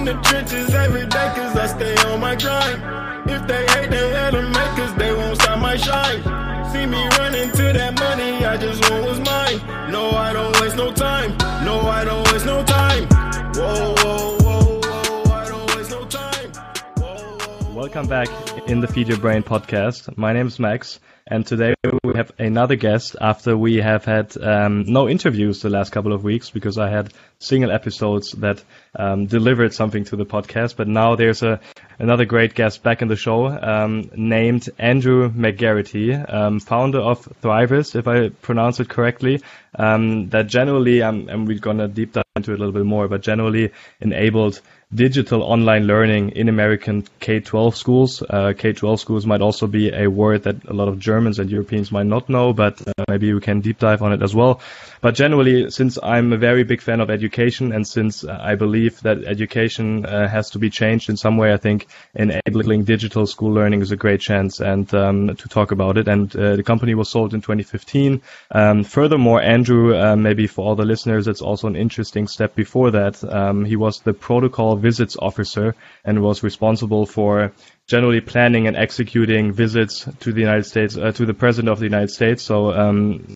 in the trenches every day cause I stay on my grind. If they hate, they hate them make cause they won't stop my shine. See me running to that money, I just want what's mine. No, I don't waste no time. No, I don't waste no time. Whoa, whoa, whoa, whoa, I don't waste no time. Whoa, whoa. Welcome back in the Feed Your Brain podcast. My name is Max, and today we have another guest after we have had um, no interviews the last couple of weeks because I had single episodes that um, delivered something to the podcast. But now there's a another great guest back in the show um, named Andrew McGarity, um, founder of Thrivers, if I pronounce it correctly. Um, that generally, um, and we're gonna deep dive into it a little bit more, but generally enabled digital online learning in American K-12 schools. Uh, K-12 schools might also be a word that a lot of Germans and Europeans might not know, but uh, maybe we can deep dive on it as well. But generally, since I'm a very big fan of education and since uh, I believe that education uh, has to be changed in some way, I think enabling digital school learning is a great chance and um, to talk about it. And uh, the company was sold in 2015. Um, furthermore, Andrew, uh, maybe for all the listeners, it's also an interesting step before that. Um, he was the protocol visits officer and was responsible for generally planning and executing visits to the United States, uh, to the President of the United States. So um,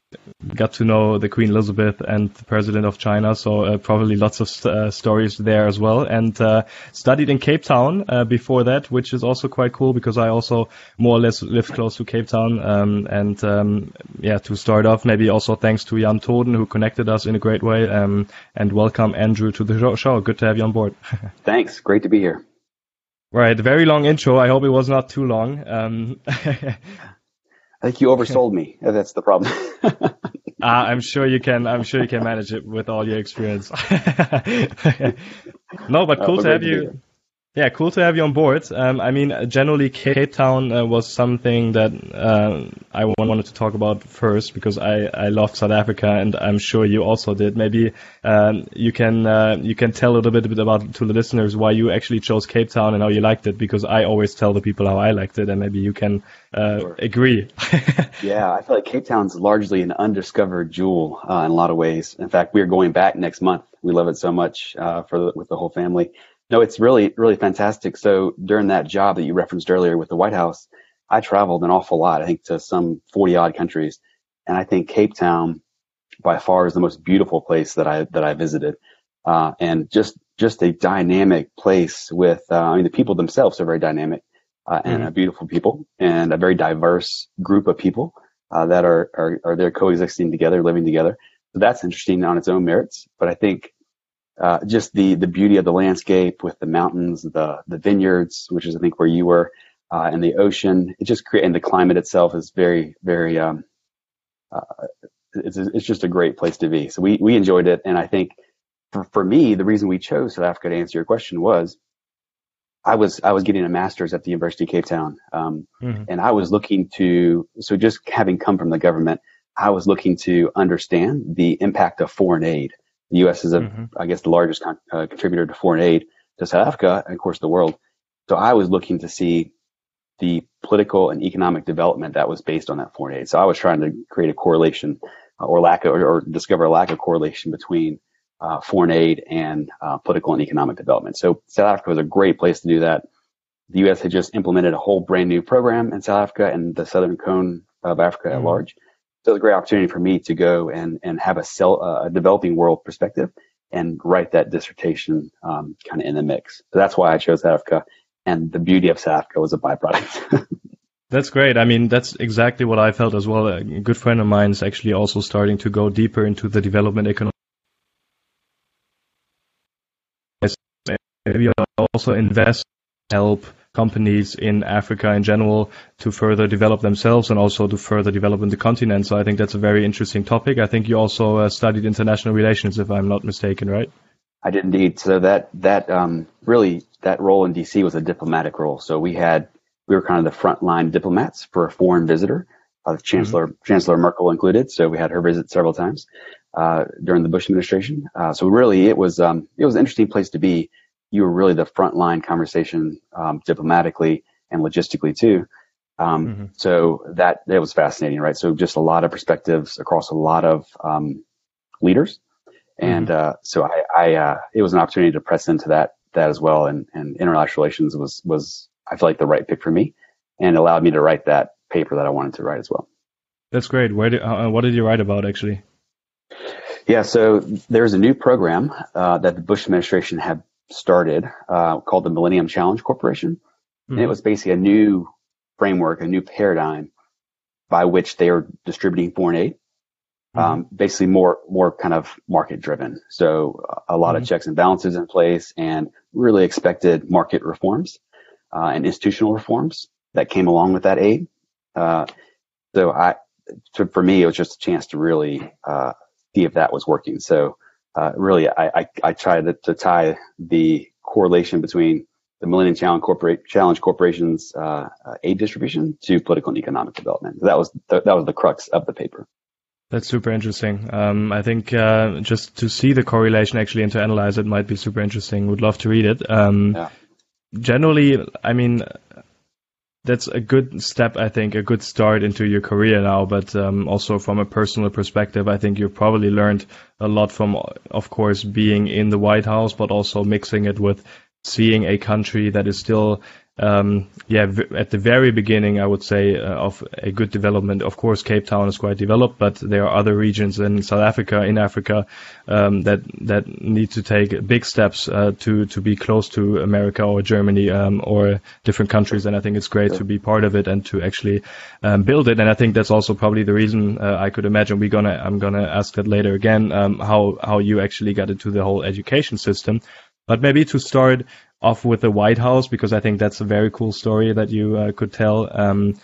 got to know the Queen Elizabeth and the President of China. So uh, probably lots of uh, stories there as well. And uh, studied in Cape Town uh, before that, which is also quite cool because I also more or less lived close to Cape Town. Um, and um, yeah, to start off, maybe also thanks to Jan Toden who connected us in a great way. Um, and welcome Andrew to the show. Good to have you on board. Thanks. Great to be here. Right, very long intro. I hope it was not too long. Um, I think you oversold me. That's the problem. uh, I'm sure you can. I'm sure you can manage it with all your experience. no, but cool uh, to have you. Yeah, cool to have you on board. Um, I mean, generally, Cape Town uh, was something that uh, I wanted to talk about first because I, I love South Africa, and I'm sure you also did. Maybe um, you can uh, you can tell a little bit about to the listeners why you actually chose Cape Town and how you liked it, because I always tell the people how I liked it, and maybe you can uh, sure. agree. yeah, I feel like Cape Town's largely an undiscovered jewel uh, in a lot of ways. In fact, we are going back next month. We love it so much uh, for the, with the whole family. No, it's really, really fantastic. So during that job that you referenced earlier with the White House, I traveled an awful lot, I think to some 40 odd countries. And I think Cape Town by far is the most beautiful place that I, that I visited. Uh, and just, just a dynamic place with, uh, I mean, the people themselves are very dynamic, uh, and mm-hmm. beautiful people and a very diverse group of people, uh, that are, are, are there coexisting together, living together. So that's interesting on its own merits. But I think uh, just the the beauty of the landscape with the mountains, the the vineyards, which is I think where you were, uh, and the ocean. It just create and the climate itself is very very. Um, uh, it's it's just a great place to be. So we we enjoyed it, and I think for for me the reason we chose South Africa to answer your question was. I was I was getting a master's at the University of Cape Town, um, mm-hmm. and I was looking to so just having come from the government, I was looking to understand the impact of foreign aid the U.S. is, a, mm-hmm. I guess, the largest con- uh, contributor to foreign aid to South Africa and, of course, the world. So I was looking to see the political and economic development that was based on that foreign aid. So I was trying to create a correlation uh, or lack of, or, or, discover a lack of correlation between uh, foreign aid and uh, political and economic development. So South Africa was a great place to do that. The U.S. had just implemented a whole brand new program in South Africa and the Southern Cone of Africa mm-hmm. at large. So it's a great opportunity for me to go and, and have a, cell, uh, a developing world perspective and write that dissertation um, kind of in the mix. So that's why I chose South Africa. And the beauty of South Africa was a byproduct. That's great. I mean, that's exactly what I felt as well. A good friend of mine is actually also starting to go deeper into the development economics. Maybe also invest, help companies in Africa in general to further develop themselves and also to further develop in the continent. So I think that's a very interesting topic. I think you also uh, studied international relations, if I'm not mistaken, right? I did indeed. So that that um, really that role in DC was a diplomatic role. So we had we were kind of the frontline diplomats for a foreign visitor, uh, Chancellor mm-hmm. Chancellor Merkel included. So we had her visit several times uh, during the Bush administration. Uh, so really, it was um, it was an interesting place to be you were really the frontline conversation um, diplomatically and logistically too. Um, mm-hmm. So that that was fascinating, right? So just a lot of perspectives across a lot of um, leaders, and mm-hmm. uh, so I, I uh, it was an opportunity to press into that that as well. And, and international relations was, was, I feel like the right pick for me and allowed me to write that paper that I wanted to write as well. That's great. Where did, uh, what did you write about actually? Yeah, so there's a new program uh, that the Bush administration had started uh, called the Millennium Challenge Corporation. Mm-hmm. And it mm-hmm. was basically a new framework, a new paradigm by which they are distributing foreign aid. Mm-hmm. Um, basically more, more kind of market driven. So a lot mm-hmm. of checks and balances in place and really expected market reforms, uh, and institutional reforms that came along with that aid. Uh, so I, so for me, it was just a chance to really, uh, see if that was working. So, uh, really, I, I, I tried to, to, tie the correlation between the Millennium Challenge, Corporate, Challenge Corporation's uh, uh, aid distribution to political and economic development. That was the, that was the crux of the paper. That's super interesting. Um, I think uh, just to see the correlation actually and to analyze it might be super interesting. Would love to read it. Um, yeah. Generally, I mean, that's a good step, I think, a good start into your career now. But um, also from a personal perspective, I think you've probably learned a lot from, of course, being in the White House, but also mixing it with seeing a country that is still um, yeah, at the very beginning, I would say uh, of a good development. Of course, Cape Town is quite developed, but there are other regions in South Africa, in Africa, um, that that need to take big steps uh, to to be close to America or Germany um, or different countries. And I think it's great to be part of it and to actually um, build it. And I think that's also probably the reason uh, I could imagine we're gonna I'm gonna ask that later again um, how how you actually got into the whole education system. But maybe to start off with the White House because I think that's a very cool story that you uh, could tell. Um,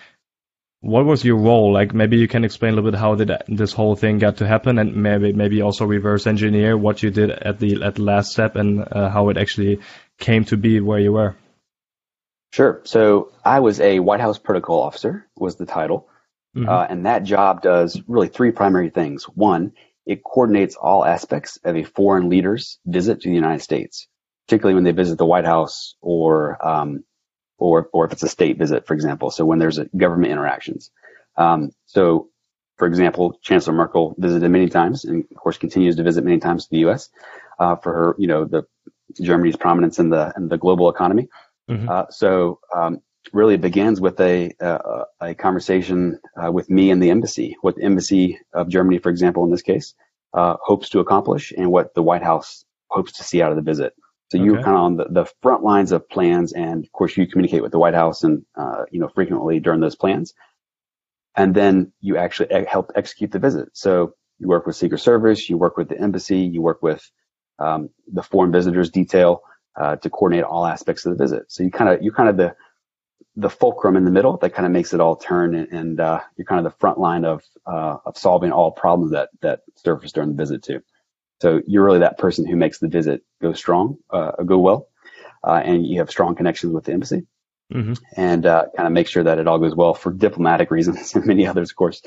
what was your role? Like maybe you can explain a little bit how did this whole thing got to happen, and maybe maybe also reverse engineer what you did at the at the last step and uh, how it actually came to be where you were. Sure. So I was a White House protocol officer was the title, mm-hmm. uh, and that job does really three primary things. One, it coordinates all aspects of a foreign leader's visit to the United States particularly when they visit the White House or um, or or if it's a state visit, for example. So when there's a government interactions. Um, so, for example, Chancellor Merkel visited many times, and of course continues to visit many times to the U.S. Uh, for her, you know, the Germany's prominence in the in the global economy. Mm-hmm. Uh, so um, really it begins with a uh, a conversation uh, with me and the embassy, what the embassy of Germany, for example, in this case, uh, hopes to accomplish, and what the White House hopes to see out of the visit. So okay. you're kind of on the, the front lines of plans, and of course you communicate with the White House and uh, you know frequently during those plans, and then you actually help execute the visit. So you work with Secret Service, you work with the embassy, you work with um, the foreign visitors detail uh, to coordinate all aspects of the visit. So you kind of you're kind of the the fulcrum in the middle that kind of makes it all turn, and, and uh, you're kind of the front line of uh, of solving all problems that that surface during the visit too. So you're really that person who makes the visit go strong, uh, go well, uh, and you have strong connections with the embassy. Mm-hmm. And uh, kind of make sure that it all goes well for diplomatic reasons and many others, of course.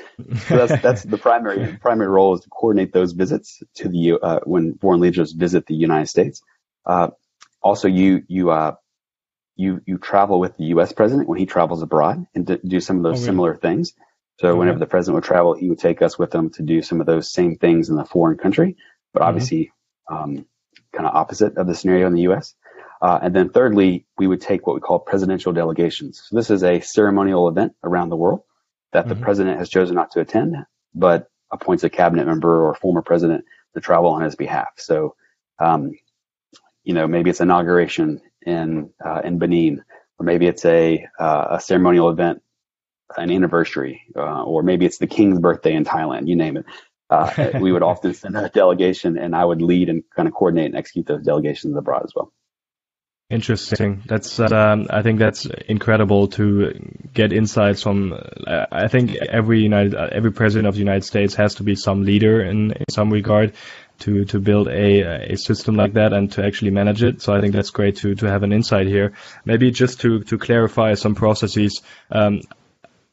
So that's that's the primary primary role is to coordinate those visits to the uh, when foreign leaders visit the United States. Uh, also, you you uh, you you travel with the U.S. president when he travels abroad and to do some of those oh, similar things. So mm-hmm. whenever the president would travel, he would take us with him to do some of those same things in the foreign country but mm-hmm. obviously um, kind of opposite of the scenario in the U.S. Uh, and then thirdly, we would take what we call presidential delegations. So this is a ceremonial event around the world that mm-hmm. the president has chosen not to attend, but appoints a cabinet member or former president to travel on his behalf. So, um, you know, maybe it's inauguration in uh, in Benin, or maybe it's a uh, a ceremonial event, an anniversary, uh, or maybe it's the king's birthday in Thailand. You name it uh, we would often send a delegation and I would lead and kind of coordinate and execute those delegations abroad as well. Interesting. That's um, I think that's incredible to get insights from. Uh, I think every United every president of the United States has to be some leader in, in some regard to to build a a system like that and to actually manage it. So I think that's great to to have an insight here. Maybe just to to clarify some processes. Um,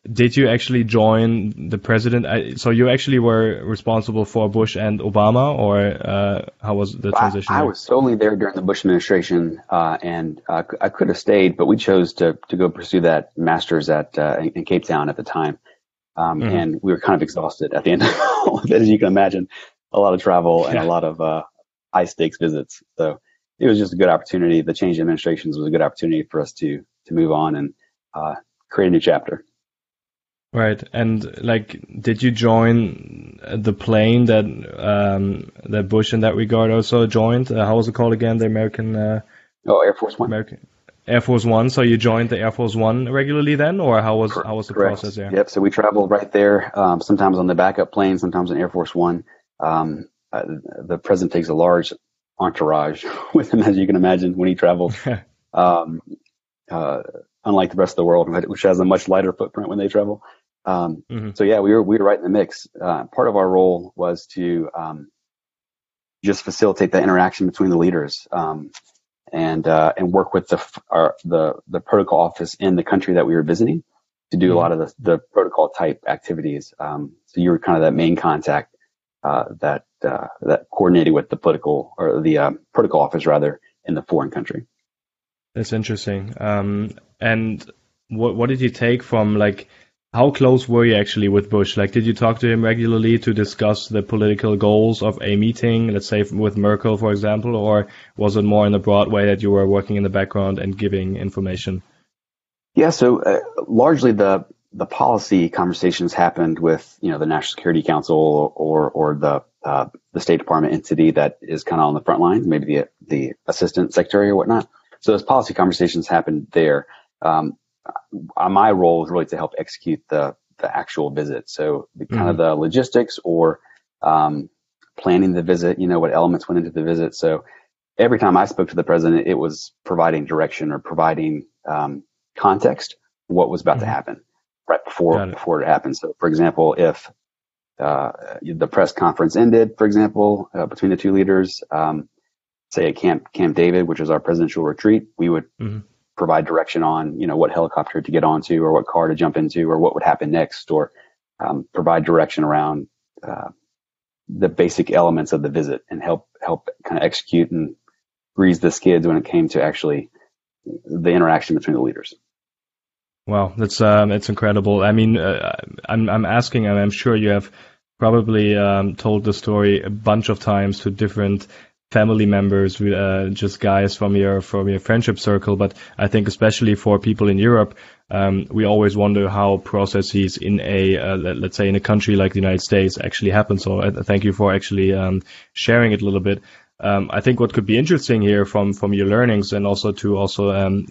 did you actually join the president? So you actually were responsible for Bush and Obama, or uh, how was the transition? I, I was solely there during the Bush administration, uh, and uh, I could have stayed, but we chose to to go pursue that master's at uh, in Cape Town at the time, um, mm-hmm. and we were kind of exhausted at the end of as you can imagine, a lot of travel and yeah. a lot of uh, high stakes visits. So it was just a good opportunity. The change in administrations was a good opportunity for us to to move on and uh, create a new chapter. Right, and like, did you join the plane that um, that Bush in that regard also joined? Uh, how was it called again? The American. Uh, oh, Air Force One. American Air Force One. So you joined the Air Force One regularly then, or how was how was the Correct. process there? Yep. So we traveled right there. Um, sometimes on the backup plane, sometimes on Air Force One. Um, uh, the president takes a large entourage with him, as you can imagine, when he travels. um, uh, unlike the rest of the world, which has a much lighter footprint when they travel. Um, mm-hmm. So yeah, we were we were right in the mix. Uh, part of our role was to um, just facilitate that interaction between the leaders um, and uh, and work with the our, the the protocol office in the country that we were visiting to do mm-hmm. a lot of the, the protocol type activities. Um, so you were kind of that main contact uh, that uh, that coordinated with the political or the uh, protocol office rather in the foreign country. That's interesting. Um, and what what did you take from like? How close were you actually with Bush? Like, did you talk to him regularly to discuss the political goals of a meeting, let's say with Merkel, for example, or was it more in a broad way that you were working in the background and giving information? Yeah, so uh, largely the the policy conversations happened with you know the National Security Council or or the uh, the State Department entity that is kind of on the front line, maybe the the assistant secretary or whatnot. So those policy conversations happened there. Um, my role is really to help execute the the actual visit. So the, kind mm-hmm. of the logistics or um, planning the visit. You know what elements went into the visit. So every time I spoke to the president, it was providing direction or providing um, context what was about mm-hmm. to happen right before it. before it happened. So for example, if uh, the press conference ended, for example, uh, between the two leaders, um, say at Camp Camp David, which is our presidential retreat, we would mm-hmm provide direction on, you know, what helicopter to get onto or what car to jump into or what would happen next or um, provide direction around uh, the basic elements of the visit and help help kind of execute and grease the skids when it came to actually the interaction between the leaders. Wow, that's um, that's incredible. I mean, uh, I'm I'm asking, and I'm sure you have probably um, told the story a bunch of times to different family members, uh, just guys from your from your friendship circle. But I think especially for people in Europe, um, we always wonder how processes in a uh, let's say in a country like the United States actually happen. So uh, thank you for actually um, sharing it a little bit. Um, I think what could be interesting here from from your learnings and also to also um,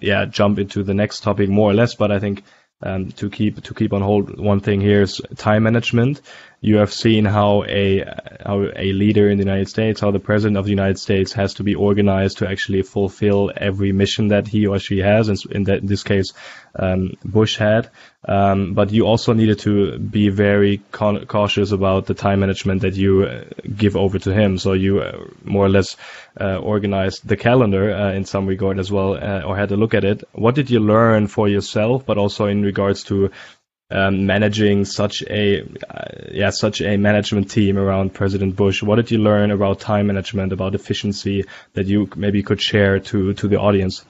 yeah jump into the next topic more or less. But I think um, to keep to keep on hold one thing here is time management you have seen how a how a leader in the United States, how the president of the United States has to be organized to actually fulfill every mission that he or she has. And in, that, in this case, um, Bush had. Um, but you also needed to be very cautious about the time management that you uh, give over to him. So you uh, more or less uh, organized the calendar uh, in some regard as well, uh, or had to look at it. What did you learn for yourself, but also in regards to um, managing such a uh, yeah such a management team around President Bush? What did you learn about time management, about efficiency that you maybe could share to to the audience?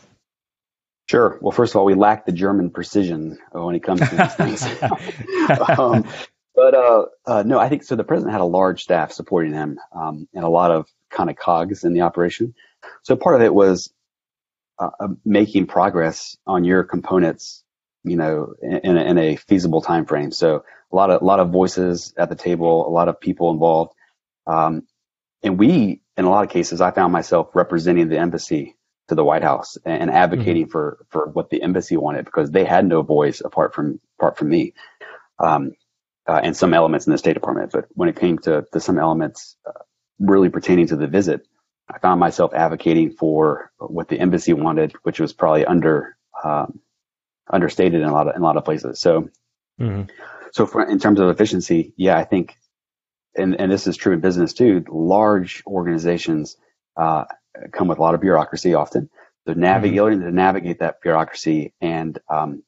Sure. Well, first of all, we lack the German precision when it comes to these things. um, but uh, uh, no, I think so. The president had a large staff supporting him um, and a lot of kind of cogs in the operation. So part of it was uh, uh making progress on your components you know, in, in a feasible time frame. So a lot of a lot of voices at the table, a lot of people involved, um, and we, in a lot of cases, I found myself representing the embassy to the White House and advocating mm-hmm. for for what the embassy wanted because they had no voice apart from apart from me, um, uh, and some elements in the State Department. But when it came to, to some elements uh, really pertaining to the visit, I found myself advocating for what the embassy wanted, which was probably under um, understated in a lot of in a lot of places. So, mm-hmm. so for, in terms of efficiency, yeah, I think, and and this is true in business too. Large organizations uh, come with a lot of bureaucracy often. So navigating mm-hmm. to navigate that bureaucracy and um,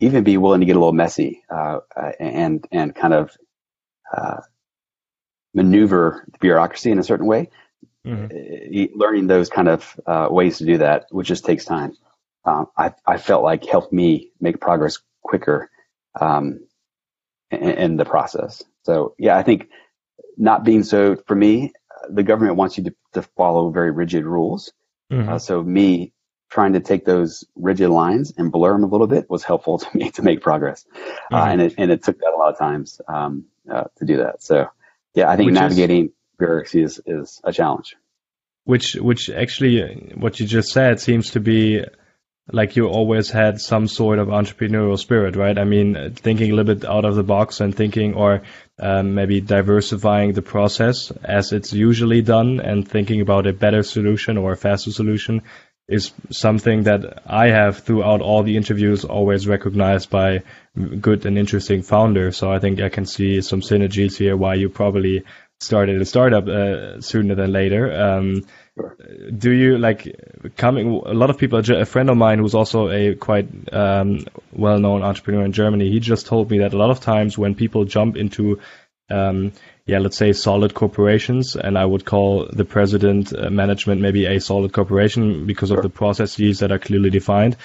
even be willing to get a little messy uh, and and kind of uh, maneuver the bureaucracy in a certain way. Mm-hmm. Learning those kind of uh, ways to do that, which just takes time um, I, I felt like helped me make progress quicker um, in, in, the process. So yeah, I think not being so for me, the government wants you to, to follow very rigid rules. Mhm. Uh, so me trying to take those rigid lines and blur them a little bit was helpful to me to make progress. Uh, Mhm. and it, and it took that a lot of times, um, uh, to do that. So yeah, I think Which is- navigating bureaucracy is, is a challenge. which which actually uh, what you just said seems to be like you always had some sort of entrepreneurial spirit, right? I mean, thinking a little bit out of the box and thinking, or um, maybe diversifying the process as it's usually done, and thinking about a better solution or a faster solution is something that I have throughout all the interviews always recognized by good and interesting founders. So I think I can see some synergies here. Why you probably started a startup uh, sooner than later. Um, Sure. do you like coming? A lot of people. A friend of mine who's also a quite um, well-known entrepreneur in Germany. He just told me that a lot of times when people jump into um, yeah, let's say solid corporations, and I would call the president uh, management maybe a solid corporation because of the processes that are clearly defined.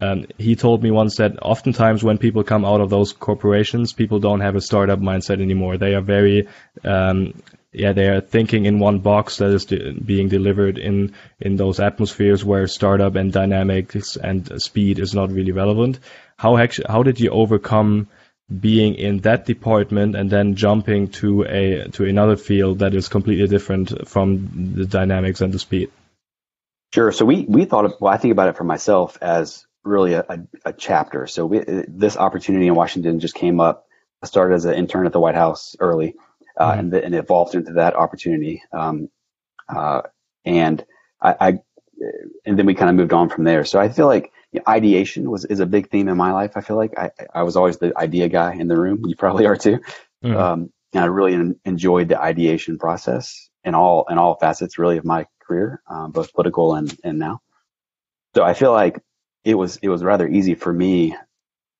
Um, he told me once that oftentimes when people come out of those corporations, people don't have a startup mindset anymore. They are very, um, yeah, they are thinking in one box that is de- being delivered in in those atmospheres where startup and dynamics and speed is not really relevant. How actually, how did you overcome being in that department and then jumping to a to another field that is completely different from the dynamics and the speed? Sure. So we, we thought of, well, I think about it for myself as really a, a, a chapter. So we, this opportunity in Washington just came up. I started as an intern at the White House early, uh, Mhm. and, th- and evolved into that opportunity. Um, uh, and I, I, and then we kind of moved on from there. So I feel like you know, ideation was, is a big theme in my life. I feel like I, I was always the idea guy in the room. You probably are too. Mhm. Um, and I really en- enjoyed the ideation process in all, in all facets really of my career, um, both political and, and now. So I feel like it was, it was rather easy for me.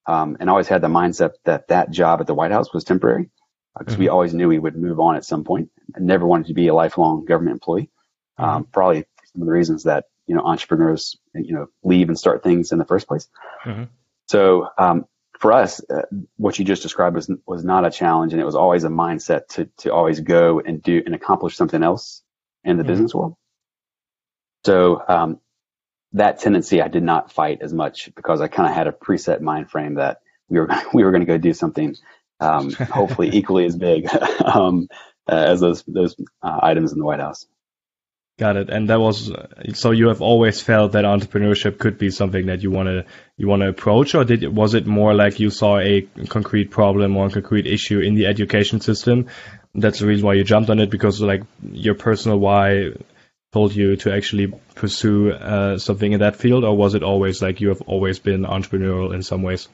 Um, and I always had the mindset that that job at the White House was temporary because we always knew we would move on at some point. I never wanted to be a lifelong government employee. Um, probably some of the reasons that, you know, entrepreneurs, you know, leave and start things in the first place. Mhm. So, um, for us, uh, what you just described was was not a challenge, and it was always a mindset to to always go and do and accomplish something else in the Mhm. business world. So um, that tendency I did not fight as much because I kind of had a preset mind frame that we were we were going to go do something um, hopefully equally as big um, uh, as those those uh, items in the White House. Got it. And that was so you have always felt that entrepreneurship could be something that you want to you want to approach, or did was it more like you saw a concrete problem or a concrete issue in the education system? That's the reason why you jumped on it because like your personal why told you to actually pursue uh, something in that field, or was it always like you have always been entrepreneurial in some ways?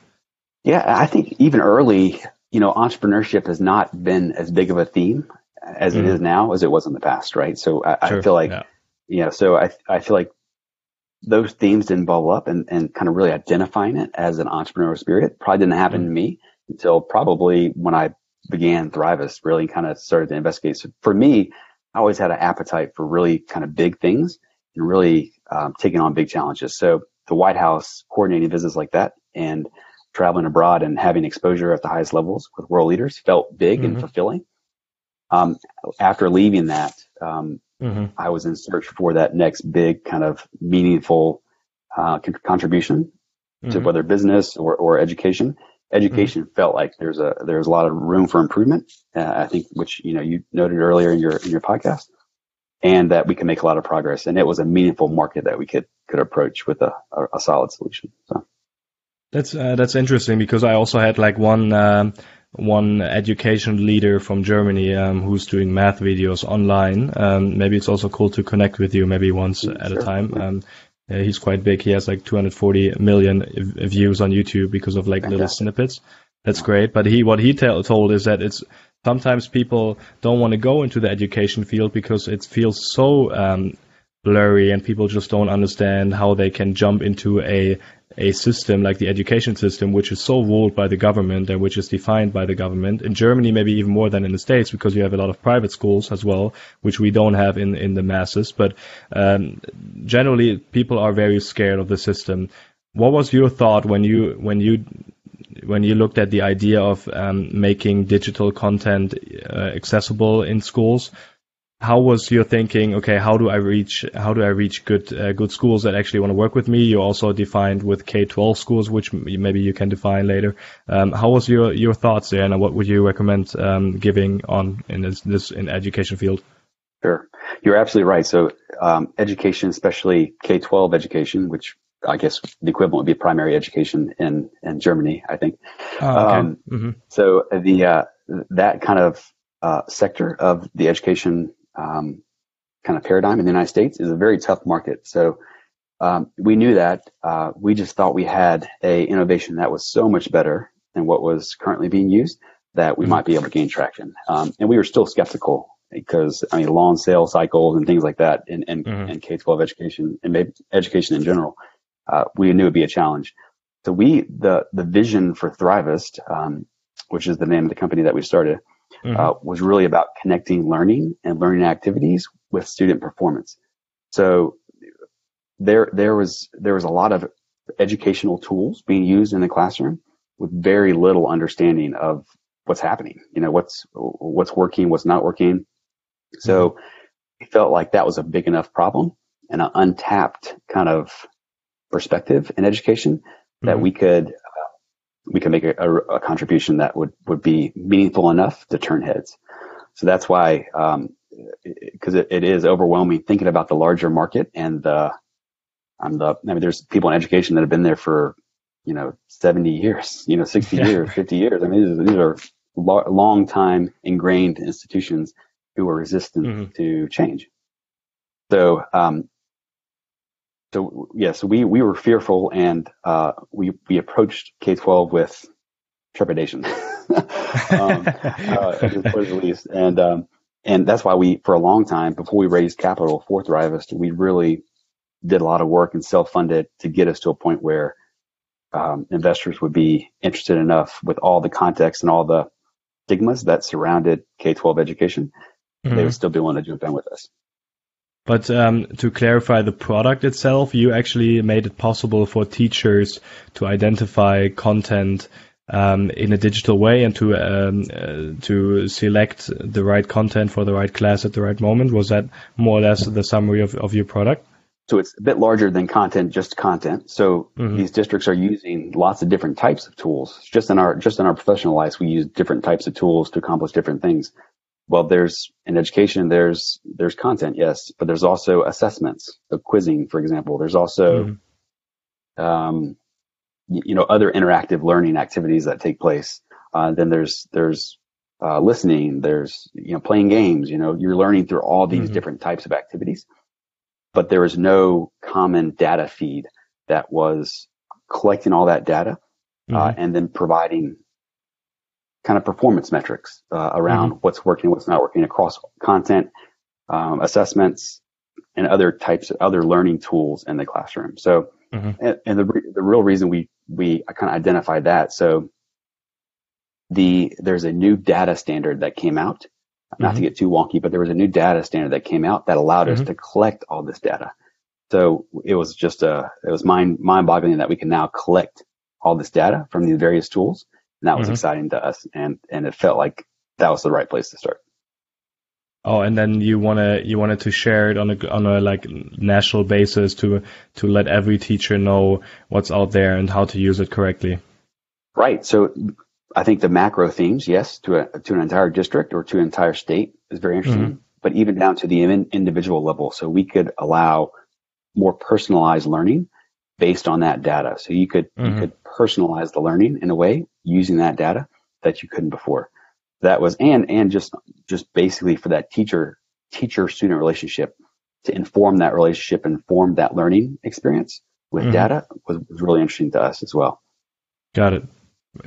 Yeah, I think even early, you know, entrepreneurship has not been as big of a theme as it Mhm. is now as it was in the past, right? So I, Sure, I feel like, yeah. yeah, so I, I feel like those themes didn't bubble up and, and kind of really identifying it as an entrepreneurial spirit probably didn't happen to me until probably when I began Thrivist, really kind of started to investigate. So for me, I always had an appetite for really kind of big things and really um, taking on big challenges. So the White House coordinating business like that and traveling abroad and having exposure at the highest levels with world leaders felt big and Mhm. fulfilling. Um, after leaving that, um, hmm I was in search for that next big kind of meaningful uh, con- contribution to Mhm. whether business or, or education. Education felt like there's a there's a lot of room for improvement. Uh, I think, which you know you noted earlier in your in your podcast, and that we can make a lot of progress. And it was a meaningful market that we could could approach with a, a, a solid solution. So That's uh, that's interesting because I also had like one um, one education leader from Germany um, who's doing math videos online. Um, maybe it's also cool to connect with you maybe once at a time. Um, yeah, he's quite big. He has like 240 million views on YouTube because of like little snippets. That's great. But he what he tell, told is that it's sometimes people don't want to go into the education field because it feels so um, blurry and people just don't understand how they can jump into a a system like the education system, which is so ruled by the government and which is defined by the government. In Germany, maybe even more than in the States, because you have a lot of private schools as well, which we don't have in, in the masses. But um, generally, people are very scared of the system. What was your thought when you when you when you looked at the idea of um, making digital content uh, accessible in schools? How was your thinking? Okay, how do I reach how do I reach good uh, good schools that actually want to work with me? You also defined with K twelve schools, which maybe you can define later. Um, how was your your thoughts there, and what would you recommend um, giving on in this, this in education field? Sure, you're absolutely right. So um, education, especially K twelve education, which I guess the equivalent would be primary education in in Germany, I think. Oh, okay. Um, mm-hmm. So the uh, that kind of uh, sector of the education um, kind of paradigm in the United States is a very tough market. So um, we knew that. Uh, we just thought we had a innovation that was so much better than what was currently being used that we might be able to gain traction. Um, and we were still skeptical because I mean, long sales cycles and things like that in, in, mm-hmm. in K-12 education and maybe education in general, uh, we knew it'd be a challenge. So we, the, the vision for Thrivist, um, which is the name of the company that we started, mm-hmm. uh, was really about connecting learning and learning activities with student performance. So there, there was, there was a lot of educational tools being used in the classroom with very little understanding of what's happening, you know, what's, what's working, what's not working. So mm-hmm. we felt like that was a big enough problem and an untapped kind of perspective in education that mm-hmm. we could we can make a, a, a, contribution that would, would be meaningful enough to turn heads. So that's why, um, because it, it is overwhelming thinking about the larger market and the, I'm the, I mean, there's people in education that have been there for, you know, 70 years, you know, 60 yeah. years, 50 years. I mean, these, these are lo- long time ingrained institutions who are resistant mm-hmm. to change. So, um, so yes, we we were fearful and uh, we we approached K twelve with trepidation, um, uh, the least, and um, and that's why we for a long time before we raised capital for Thrivist, we really did a lot of work and self funded to get us to a point where um, investors would be interested enough with all the context and all the stigmas that surrounded K twelve education, mm-hmm. they would still be willing to jump in with us. But um, to clarify the product itself, you actually made it possible for teachers to identify content um, in a digital way and to um, uh, to select the right content for the right class at the right moment. Was that more or less the summary of, of your product? So it's a bit larger than content, just content. So mm-hmm. these districts are using lots of different types of tools. Just in our just in our professional lives, we use different types of tools to accomplish different things well, there's in education, there's there's content, yes, but there's also assessments, so quizzing, for example. There's also, mm-hmm. um, you know, other interactive learning activities that take place. Uh, then there's there's uh, listening. There's you know playing games. You know, you're learning through all these mm-hmm. different types of activities, but there was no common data feed that was collecting all that data uh, mm-hmm. uh, and then providing kind of performance metrics uh, around mm-hmm. what's working, what's not working across content, um, assessments, and other types of other learning tools in the classroom. So, mm-hmm. and, and, the the real reason we we kind of identified that. So, the there's a new data standard that came out. Not mm-hmm. to get too wonky, but there was a new data standard that came out that allowed us mm-hmm. to collect all this data. So it was just a, it was mind, mind boggling that we can now collect all this data from these various tools and that was mm-hmm. exciting to us. And, and it felt like that was the right place to start. Oh, and then you wanna you wanted to share it on a on a like national basis to to let every teacher know what's out there and how to use it correctly. Right. So I think the macro themes, yes, to a to an entire district or to an entire state is very interesting. Mm-hmm. But even down to the individual level, so we could allow more personalized learning based on that data. So you could mm-hmm. you could personalize the learning in a way using that data that you couldn't before. That was and and just just basically for that teacher teacher student relationship to inform that relationship, inform that learning experience with mm-hmm. data was, was really interesting to us as well. Got it.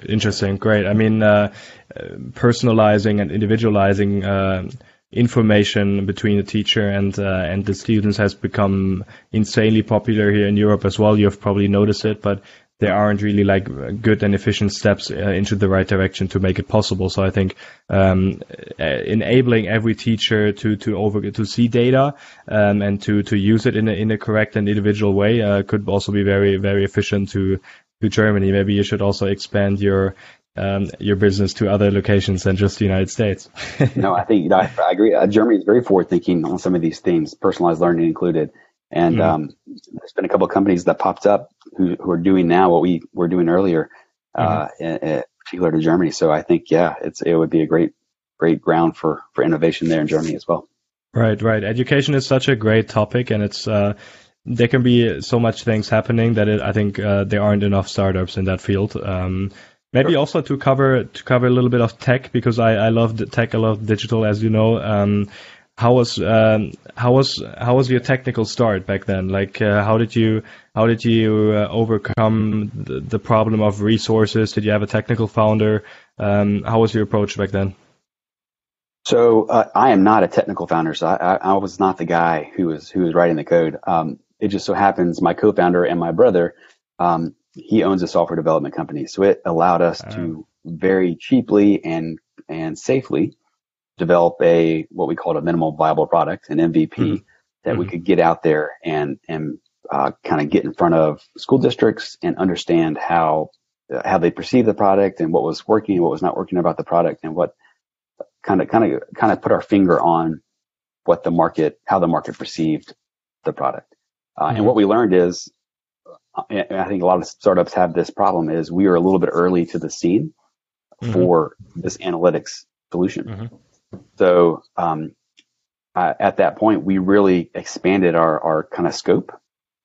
Interesting. Great. I mean, uh, personalizing and individualizing uh, information between the teacher and uh, and the students has become insanely popular here in Europe as well. You've probably noticed it, but there aren't really like good and efficient steps uh, into the right direction to make it possible. So I think um, uh, enabling every teacher to to over to see data um, and to to use it in a in a correct and individual way uh, could also be very very efficient to to Germany. Maybe you should also expand your um, your business to other locations than just the United States. no, I think you know, I, I, agree. Uh, Germany is very forward thinking on some of these themes, personalized learning included. And mm-hmm. um, there's been a couple of companies that popped up who, who are doing now what we were doing earlier, uh, mm-hmm. in, in particular to Germany. So I think yeah, it's it would be a great great ground for for innovation there in Germany as well. Right, right. Education is such a great topic, and it's uh, there can be so much things happening that it, I think uh, there aren't enough startups in that field. Um, maybe sure. also to cover to cover a little bit of tech because I, I love tech, I love digital, as you know. Um, how was um, how was how was your technical start back then? Like, uh, how did you how did you uh, overcome the, the, problem of resources? Did you have a technical founder? Um, how was your approach back then? So uh, I am not a technical founder, so I, I, I, was not the guy who was who was writing the code. Um, it just so happens my co-founder and my brother, um, he owns a software development company, so it allowed us to very cheaply and and safely develop a what we called a minimal viable product, an MVP, mm-hmm. that mm-hmm. we could get out there and and uh, kind of get in front of school districts and understand how how they perceive the product and what was working and what was not working about the product and what kind of kind of kind of put our finger on what the market, how the market perceived the product. Uh, mm-hmm. And what we learned is, uh, I think a lot of startups have this problem is we are a little bit early to the scene mm-hmm. for this analytics solution. Mm-hmm. So um, uh, at that point, we really expanded our our kind of scope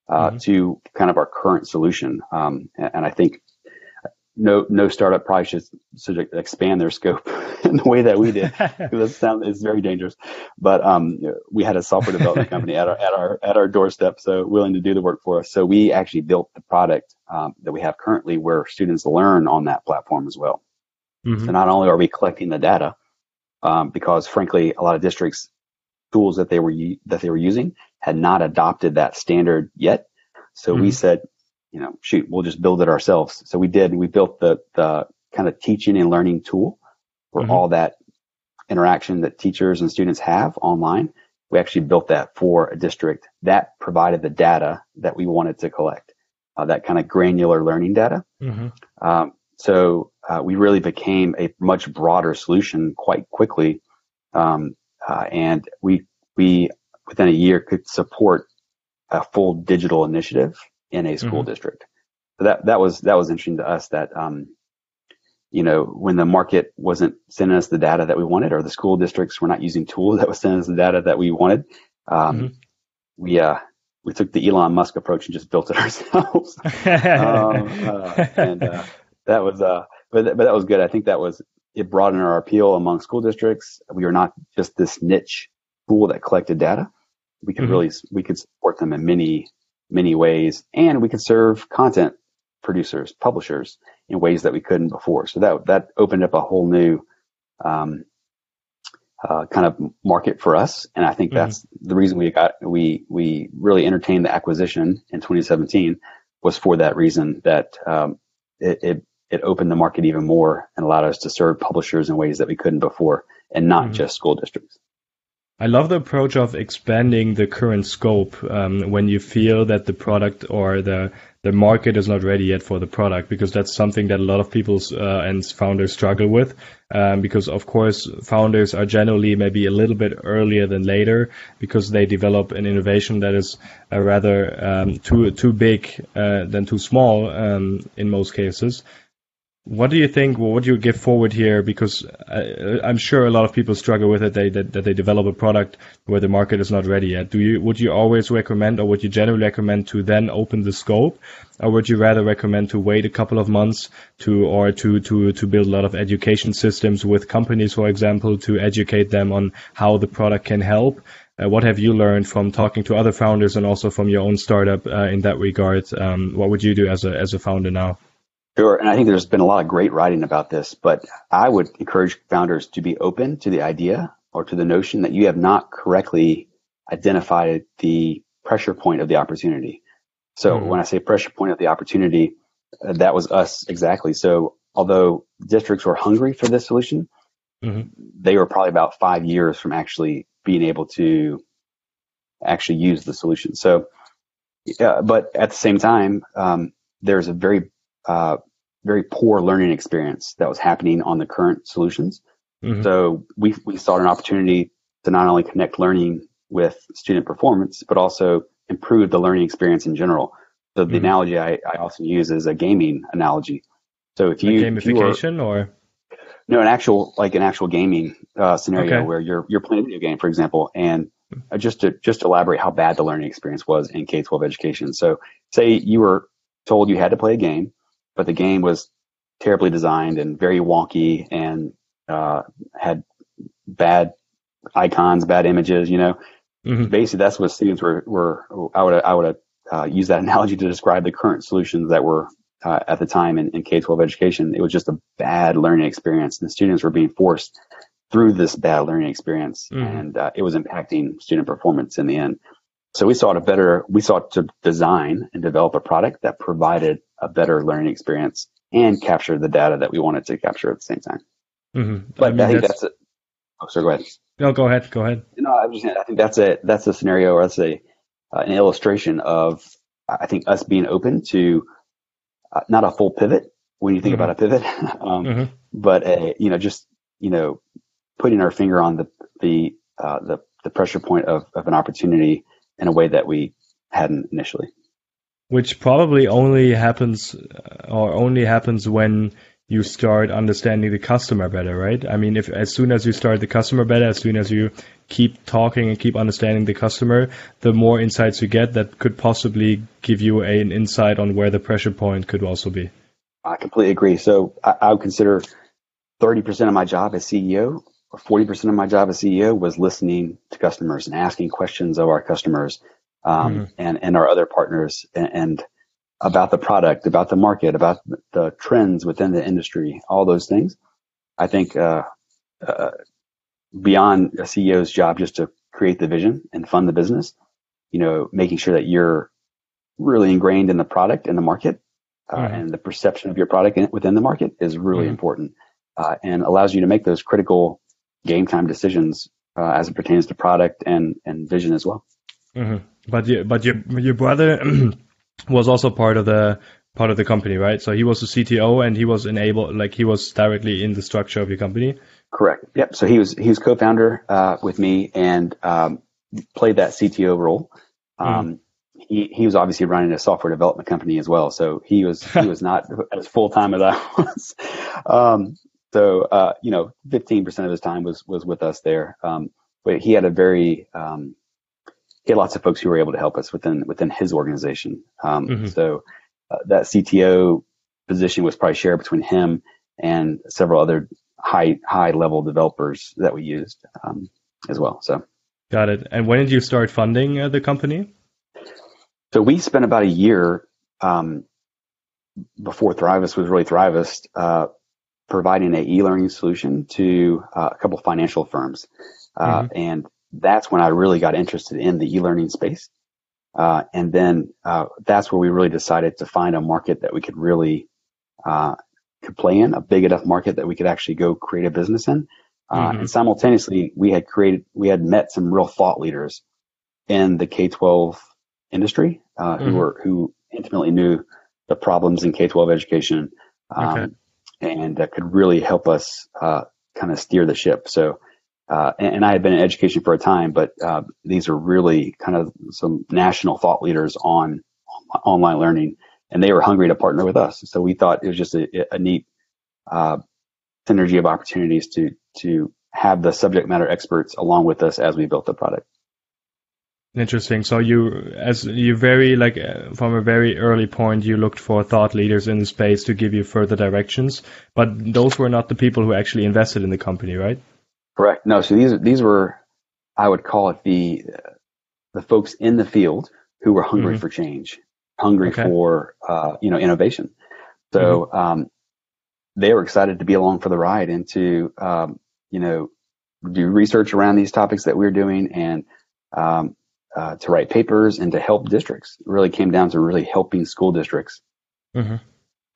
uh, mm-hmm. to kind of our current solution. Um, and, and, I think no no startup probably should, should expand their scope in the way that we did because that sound is very dangerous. But um, we had a software development company at our at our at our doorstep, so willing to do the work for us. So we actually built the product um, that we have currently, where students learn on that platform as well. Mm-hmm. So not only are we collecting the data, um, because frankly, a lot of districts tools that they were that they were using had not adopted that standard yet. So mm-hmm. we said, you know, shoot, we'll just build it ourselves. So we did. We built the the kind of teaching and learning tool for mm-hmm. all that interaction that teachers and students have online. We actually built that for a district that provided the data that we wanted to collect, uh, that kind of granular learning data. Mm-hmm. Um, so uh, we really became a much broader solution quite quickly, um, uh, and we we within a year could support a full digital initiative in a school mm-hmm. district. So that that was that was interesting to us that um, you know when the market wasn't sending us the data that we wanted, or the school districts were not using tools that was sending us the data that we wanted, um, mm-hmm. we uh, we took the Elon Musk approach and just built it ourselves. um, uh, and uh, that was uh, but but that was good. I think that was it broadened our appeal among school districts. We were not just this niche pool that collected data. We could mm-hmm. really we could support them in many many ways, and we could serve content producers, publishers in ways that we couldn't before. So that that opened up a whole new um, uh, kind of market for us, and I think mm-hmm. that's the reason we got we we really entertained the acquisition in 2017 was for that reason that um, it, it, it opened the market even more and allowed us to serve publishers in ways that we couldn't before, and not mm-hmm. just school districts. I love the approach of expanding the current scope um, when you feel that the product or the the market is not ready yet for the product because that's something that a lot of people uh, and founders struggle with um, because of course founders are generally maybe a little bit earlier than later because they develop an innovation that is uh, rather um, too too big uh, than too small um, in most cases what do you think? What do you give forward here? Because I, am sure a lot of people struggle with it. They that, that, they develop a product where the market is not ready yet. Do you would you always recommend, or would you generally recommend to then open the scope, or would you rather recommend to wait a couple of months to or to to to build a lot of education systems with companies, for example, to educate them on how the product can help? Uh, what have you learned from talking to other founders and also from your own startup uh, in that regard? Um, what would you do as a as a founder now? Sure. And I think there's been a lot of great writing about this, but I would encourage founders to be open to the idea or to the notion that you have not correctly identified the pressure point of the opportunity. So mm-hmm. when I say pressure point of the opportunity, uh, that was us exactly. So although districts were hungry for this solution, mm-hmm. they were probably about five years from actually being able to actually use the solution. So, uh, but at the same time, um, there's a very uh, very poor learning experience that was happening on the current solutions. Mm-hmm. So we we saw an opportunity to not only connect learning with student performance, but also improve the learning experience in general. So the mm-hmm. analogy I, I often use is a gaming analogy. So if you gamification you were, or no, an actual like an actual gaming uh, scenario okay. where you're you're playing a video game, for example, and uh, just to just to elaborate how bad the learning experience was in K twelve education. So say you were told you had to play a game, but the game was terribly designed and very wonky and uh, had bad icons, bad images. You know, mm-hmm. basically that's what students were were. I would I would uh, use that analogy to describe the current solutions that were uh, at the time in, in K twelve education. It was just a bad learning experience, and the students were being forced through this bad learning experience, mm-hmm. and uh, it was impacting student performance in the end. So we sought a better, we sought to design and develop a product that provided a better learning experience and capture the data that we wanted to capture at the same time. Mm-hmm. But I, mean, I think that's, that's it. Oh, sorry, go ahead. No, go ahead. Go ahead. No, I, just, I think that's a that's a scenario or that's a uh, an illustration of I think us being open to uh, not a full pivot when you think mm-hmm. about a pivot, um, mm-hmm. but a, you know just you know putting our finger on the the uh, the the pressure point of, of an opportunity in a way that we hadn't initially. Which probably only happens uh, or only happens when you start understanding the customer better, right? I mean, if as soon as you start the customer better, as soon as you keep talking and keep understanding the customer, the more insights you get that could possibly give you a, an insight on where the pressure point could also be. I completely agree. So I, I would consider 30% of my job as CEO 40% of my job as CEO was listening to customers and asking questions of our customers um, mm-hmm. and, and our other partners and, and about the product, about the market, about the trends within the industry, all those things. I think uh, uh, beyond a CEO's job just to create the vision and fund the business, you know, making sure that you're really ingrained in the product and the market uh, mm-hmm. and the perception of your product in, within the market is really mm-hmm. important uh, and allows you to make those critical game time decisions uh, as it pertains to product and, and vision as well. Mm-hmm. But you, but your your brother was also part of the part of the company, right? So he was the CTO and he was enabled, like he was directly in the structure of your company. Correct. Yep. So he was he was co-founder uh, with me and um, played that CTO role. Hmm. Um, mm. He he was obviously running a software development company as well, so he was he was not as full time as I was. Um, so uh, you know, fifteen percent of his time was was with us there. Um, but he had a very um, he had lots of folks who were able to help us within within his organization. Um, mm-hmm. So uh, that CTO position was probably shared between him and several other high high level developers that we used um, as well. So got it. And when did you start funding uh, the company? So we spent about a year um, before Thrivist was really Thrivist, uh, providing an e-learning solution to uh, a couple financial firms, uh, mm-hmm. and that's when I really got interested in the e-learning space. Uh, and then uh, that's where we really decided to find a market that we could really uh, could play in, a big enough market that we could actually go create a business in. Uh, mm-hmm. And simultaneously, we had created, we had met some real thought leaders in the K-12 industry uh, mm-hmm. who were who intimately knew the problems in K-12 education um, okay. And that could really help us uh, kind of steer the ship. So uh, and, and, I had been in education for a time, but uh, these are really kind of some national thought leaders on, on online learning, and they were hungry to partner with us. So we thought it was just a, a neat uh, synergy of opportunities to to have the subject matter experts along with us as we built the product. Interesting. So you, as you very like uh, from a very early point, you looked for thought leaders in the space to give you further directions, but those were not the people who actually invested in the company, right? Correct. No, so these these were, I would call it the the folks in the field who were hungry mm-hmm. for change, hungry okay. for uh, you know innovation. So mm-hmm. um, they were excited to be along for the ride and to um, you know do research around these topics that we are doing and um, uh, to write papers and to help districts. It really came down to really helping school districts mm-hmm.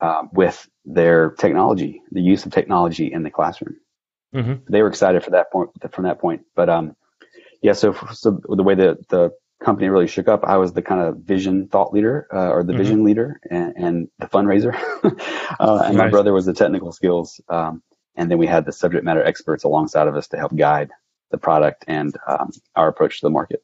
uh, with their technology, the use of technology in the classroom. Mm-hmm. They were excited for that point from that point. But um, yeah, so so the way that the company really shook up, I was the kind of vision thought leader uh, or the mm-hmm. vision leader and, and the fundraiser, uh, and nice. my brother was the technical skills. Um, and then we had the subject matter experts alongside of us to help guide the product and um, our approach to the market.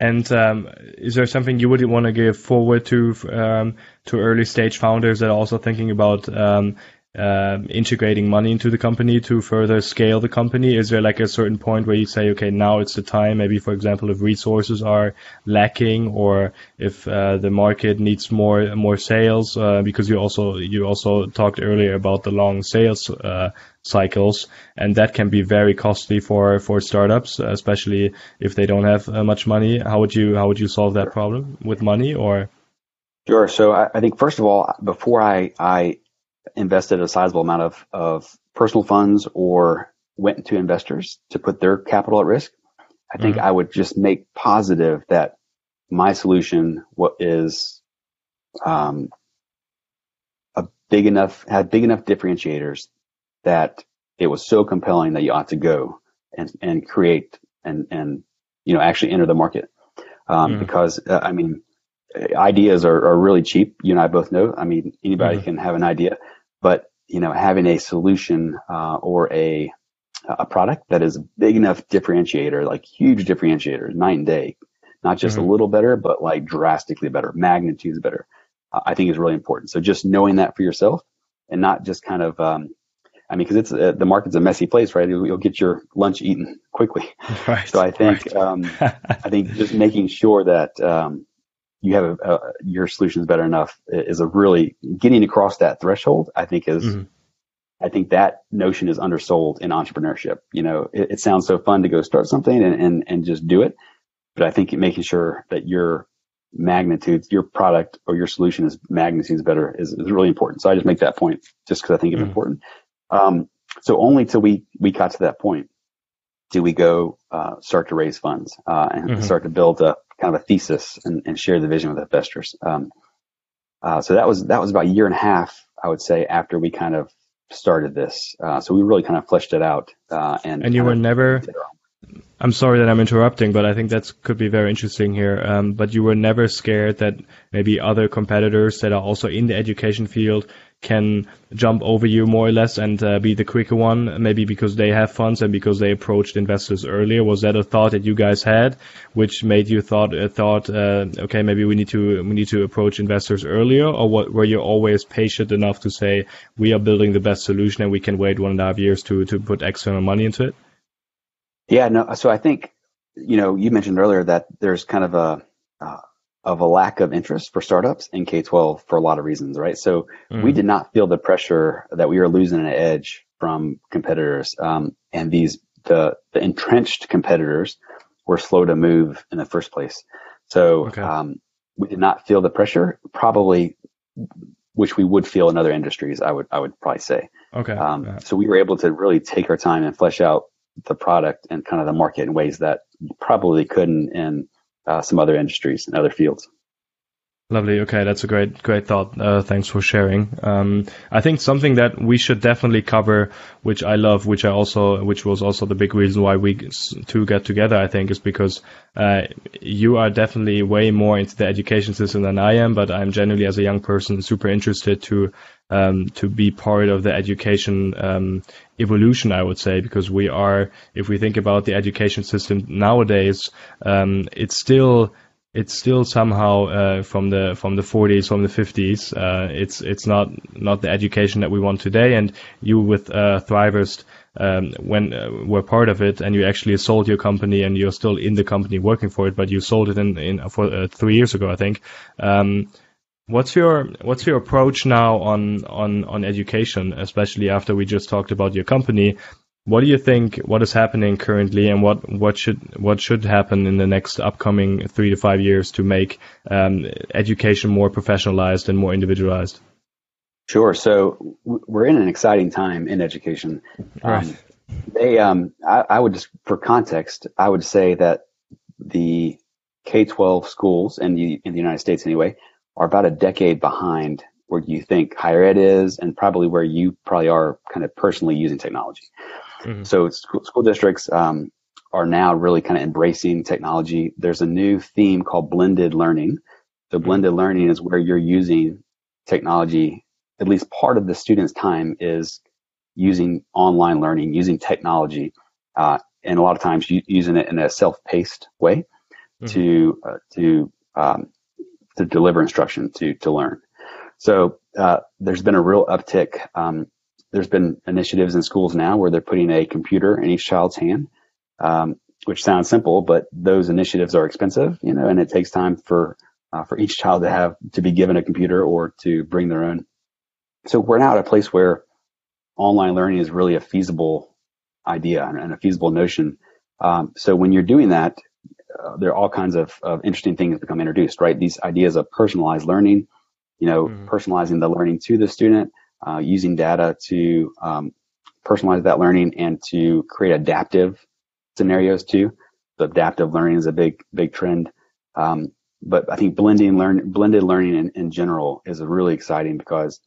And um, is there something you would want to give forward to um, to early stage founders that are also thinking about um, uh, integrating money into the company to further scale the company? Is there like a certain point where you say, okay, now it's the time? Maybe, for example, if resources are lacking or if uh, the market needs more more sales, uh, because you also you also talked earlier about the long sales uh, cycles, and that can be very costly for for startups, especially if they don't have uh, much money. How would you how would you solve that problem with money or? Sure. So I, I think first of all, before I I invested a sizable amount of, of personal funds or went to investors to put their capital at risk, I think mm-hmm. I would just make positive that my solution what is um, a big enough had big enough differentiators that it was so compelling that you ought to go and and create and and you know actually enter the market um, mm. because uh, I mean ideas are, are really cheap. You and I both know. I mean anybody mm. can have an idea, but you know, having a solution uh, or a a product that is a big enough differentiator, like huge differentiator, night and day, not just mm-hmm. a little better, but like drastically better, magnitudes better. Uh, I think is really important. So just knowing that for yourself and not just kind of, um, I mean, because it's uh, the market's a messy place, right? You'll, you'll, get your lunch eaten quickly. Right. So I think right. um, I think just making sure that um, you have a, a, your solution is better enough is a really getting across that threshold. I think is, mm-hmm. I think that notion is undersold in entrepreneurship. You know, it, it, sounds so fun to go start something and, and, and just do it. But I think making sure that your magnitude, your product or your solution is magnitudes better is, is really important. So I just make that point just because I think it's mm-hmm. important. Um, so only till we, we got to that point do we go uh, start to raise funds uh, and mm-hmm. start to build a kind of a thesis and, and share the vision with investors. Um, uh, so that was that was about a year and a half, I would say, after we kind of started this. Uh, so we really kind of fleshed it out. Uh, and and you were never. I'm sorry that I'm interrupting, but I think that could be very interesting here. Um, but you were never scared that maybe other competitors that are also in the education field can jump over you more or less and uh, be the quicker one, maybe because they have funds and because they approached investors earlier. Was that a thought that you guys had, which made you thought uh, thought uh, okay, maybe we need to we need to approach investors earlier, or what, were you always patient enough to say we are building the best solution and we can wait one and a half years to to put external money into it? Yeah, no. So I think you know you mentioned earlier that there's kind of a uh, of a lack of interest for startups in K-12 for a lot of reasons, right? So mm. we did not feel the pressure that we were losing an edge from competitors. Um, and these, the, the entrenched competitors were slow to move in the first place. So, okay. um, we did not feel the pressure, probably, which we would feel in other industries, I would, I would probably say. Okay. Um, yeah. so we were able to really take our time and flesh out the product and kind of the market in ways that probably couldn't in uh, some other industries and other fields. Lovely. Okay, that's a great, great thought. Uh, thanks for sharing. Um, I think something that we should definitely cover, which I love, which I also, which was also the big reason why we two get together. I think is because uh, you are definitely way more into the education system than I am, but I'm generally as a young person super interested to um, to be part of the education um, evolution. I would say because we are, if we think about the education system nowadays, um, it's still it's still somehow uh, from the from the 40s, from the 50s. Uh, it's it's not not the education that we want today. And you with uh, Thrivist, um, when uh, were part of it, and you actually sold your company, and you're still in the company working for it, but you sold it in in for uh, three years ago, I think. Um, what's your what's your approach now on on on education, especially after we just talked about your company? What do you think? What is happening currently, and what what should what should happen in the next upcoming three to five years to make um, education more professionalized and more individualized? Sure. So we're in an exciting time in education. Right. Um, they, um, I, I, would just, for context, I would say that the K-12 schools in the in the United States, anyway, are about a decade behind where you think higher ed is, and probably where you probably are kind of personally using technology. Mm-hmm. So school, school districts um, are now really kind of embracing technology. There's a new theme called blended learning. So mm-hmm. blended learning is where you're using technology. At least part of the student's time is using online learning, using technology, uh, and a lot of times using it in a self-paced way mm-hmm. to uh, to um, to deliver instruction to to learn. So uh, there's been a real uptick. Um, there's been initiatives in schools now where they're putting a computer in each child's hand, um, which sounds simple, but those initiatives are expensive, you know, and it takes time for uh, for each child to have to be given a computer or to bring their own. So we're now at a place where online learning is really a feasible idea and a feasible notion. Um, so when you're doing that, uh, there are all kinds of, of interesting things become introduced, right? These ideas of personalized learning, you know, mm-hmm. personalizing the learning to the student, uh, using data to um, personalize that learning and to create adaptive scenarios too. The adaptive learning is a big, big trend. Um, but I think blending learn, blended learning in, in general is really exciting because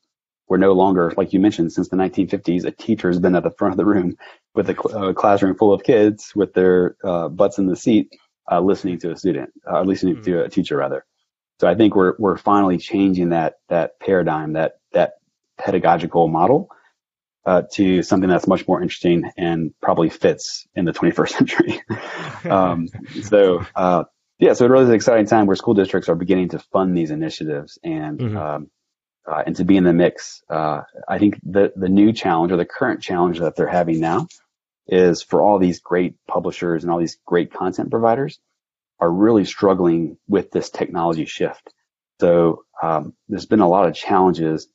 we're no longer, like you mentioned, since the 1950s, a teacher has been at the front of the room with a, cl- a classroom full of kids with their uh, butts in the seat, uh, listening to a student, uh, listening mm-hmm. to a teacher rather. So I think we're we're finally changing that that paradigm, that that pedagogical model, uh, to something that's much more interesting and probably fits in the 21st century. um, so uh, yeah, so it really is an exciting time where school districts are beginning to fund these initiatives and mm-hmm. um, uh, and to be in the mix. Uh, I think the the new challenge or the current challenge that they're having now is for all these great publishers and all these great content providers are really struggling with this technology shift. So um, there's been a lot of challenges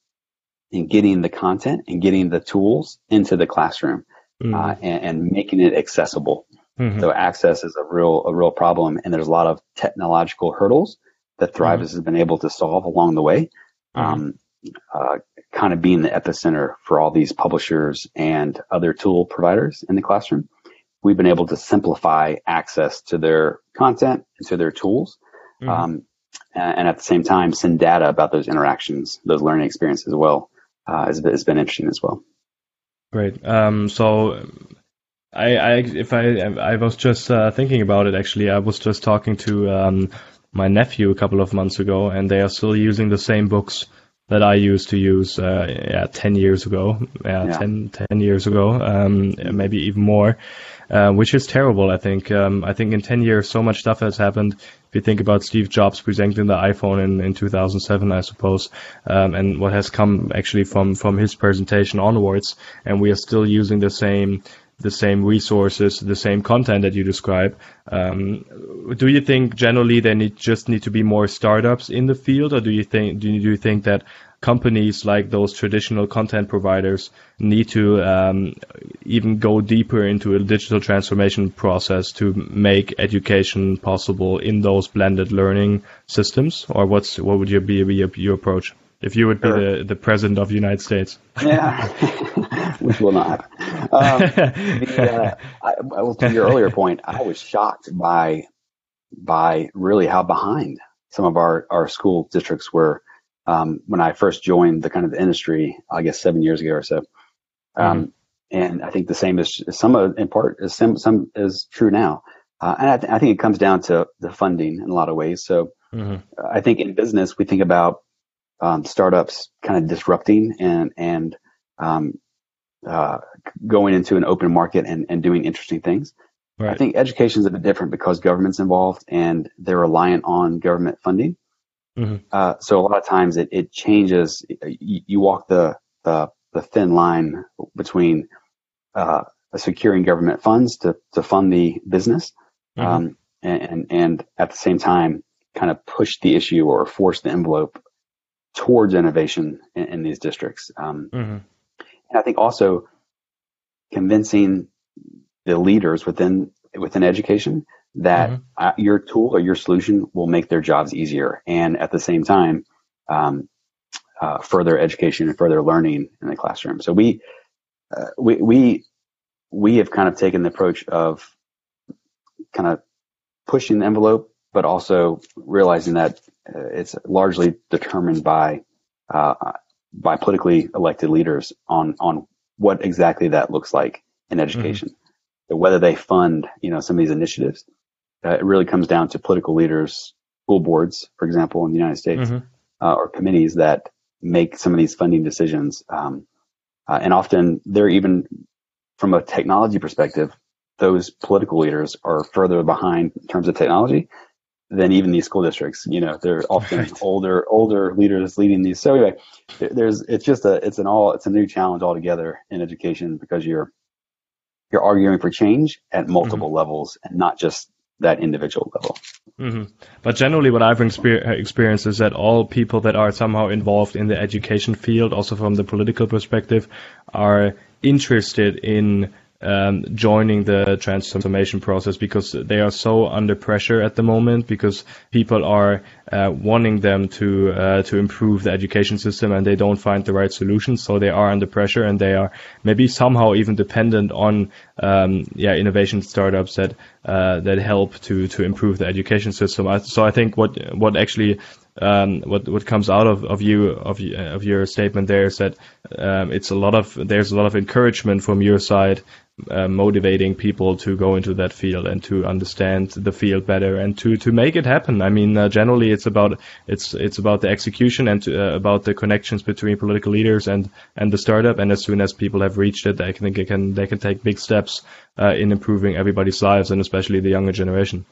in getting the content and getting the tools into the classroom mm-hmm. uh, and, and, making it accessible. Mm-hmm. So access is a real a real problem, and there's a lot of technological hurdles that Thrive mm-hmm. has been able to solve along the way. Mm-hmm. Um, uh, kind of being the epicenter for all these publishers and other tool providers in the classroom. We've been able to simplify access to their content and to their tools. Mm-hmm. Um, and, and, at the same time, send data about those interactions, those learning experiences as well, uh, has, has been interesting as well. Great. Um, so I, I, if I, I was just uh, thinking about it. Actually, I was just talking to um, my nephew a couple of months ago, and they are still using the same books that I used to use uh, yeah, 10 years ago, yeah, yeah. 10, 10 years ago, um, maybe even more, uh, which is terrible, I think. Um, I think in 10 years, so much stuff has happened. If you think about Steve Jobs presenting the iPhone in, in 2007, I suppose, um, and what has come actually from, from his presentation onwards, and we are still using the same the same resources, the same content that you describe. Um, do you think generally there need just need to be more startups in the field, or do you think do you, do you think that companies like those traditional content providers need to um, even go deeper into a digital transformation process to make education possible in those blended learning systems, or what's what would your be your, your approach? If you would be sure. the, the president of the United States. Yeah, which will not happen. Um, the, uh, I, well, to your earlier point, I was shocked by by really how behind some of our, our school districts were um, when I first joined the kind of the industry, I guess seven years ago or so. Um, mm-hmm. And I think the same is some of, in part, is some, some is true now. Uh, and I, th- I, think it comes down to the funding in a lot of ways. So mm-hmm. I think in business, we think about um, startups kind of disrupting and and um, uh, going into an open market and, and doing interesting things. Right. I think education is a bit different because government's involved and they're reliant on government funding. Mm-hmm. Uh, so a lot of times it, it changes. You, you walk the, the, the thin line between uh, securing government funds to to fund the business, mm-hmm. um, and and at the same time kind of push the issue or force the envelope towards innovation in, in these districts. Um, mm-hmm. And I think also convincing the leaders within within education that mm-hmm. uh, your tool or your solution will make their jobs easier, and at the same time, um, uh, further education and further learning in the classroom. So we uh, we we we have kind of taken the approach of kind of pushing the envelope, but also realizing that it's largely determined by uh, by politically elected leaders on on what exactly that looks like in mm-hmm. education. Mm-hmm. whether they fund, you know, some of these initiatives. Uh, it really comes down to political leaders, school boards, for example, in the United States, mm-hmm. uh, or committees that make some of these funding decisions. Um, uh, and often they're even from a technology perspective, those political leaders are further behind in terms of technology than even these school districts. You know, they're often right. older, older leaders leading these. So anyway, there's, it's just a, it's an all, it's a new challenge altogether in education because you're, you're arguing for change at multiple mm-hmm. levels and not just that individual level. Mm-hmm. But generally, what I've exper- experienced is that all people that are somehow involved in the education field, also from the political perspective, are interested in um, joining the transformation process because they are so under pressure at the moment because people are uh, wanting them to uh, to improve the education system and they don't find the right solutions so they are under pressure and they are maybe somehow even dependent on um, yeah innovation startups that uh, that help to to improve the education system. So I think what what actually um, what what comes out of, of you of of your statement there is that um, it's a lot of there's a lot of encouragement from your side uh, motivating people to go into that field and to understand the field better and to to make it happen. I mean, uh, generally it's about it's it's about the execution and to, uh, about the connections between political leaders and and the startup. And as soon as people have reached it, I think they can they can take big steps uh, in improving everybody's lives and especially the younger generation.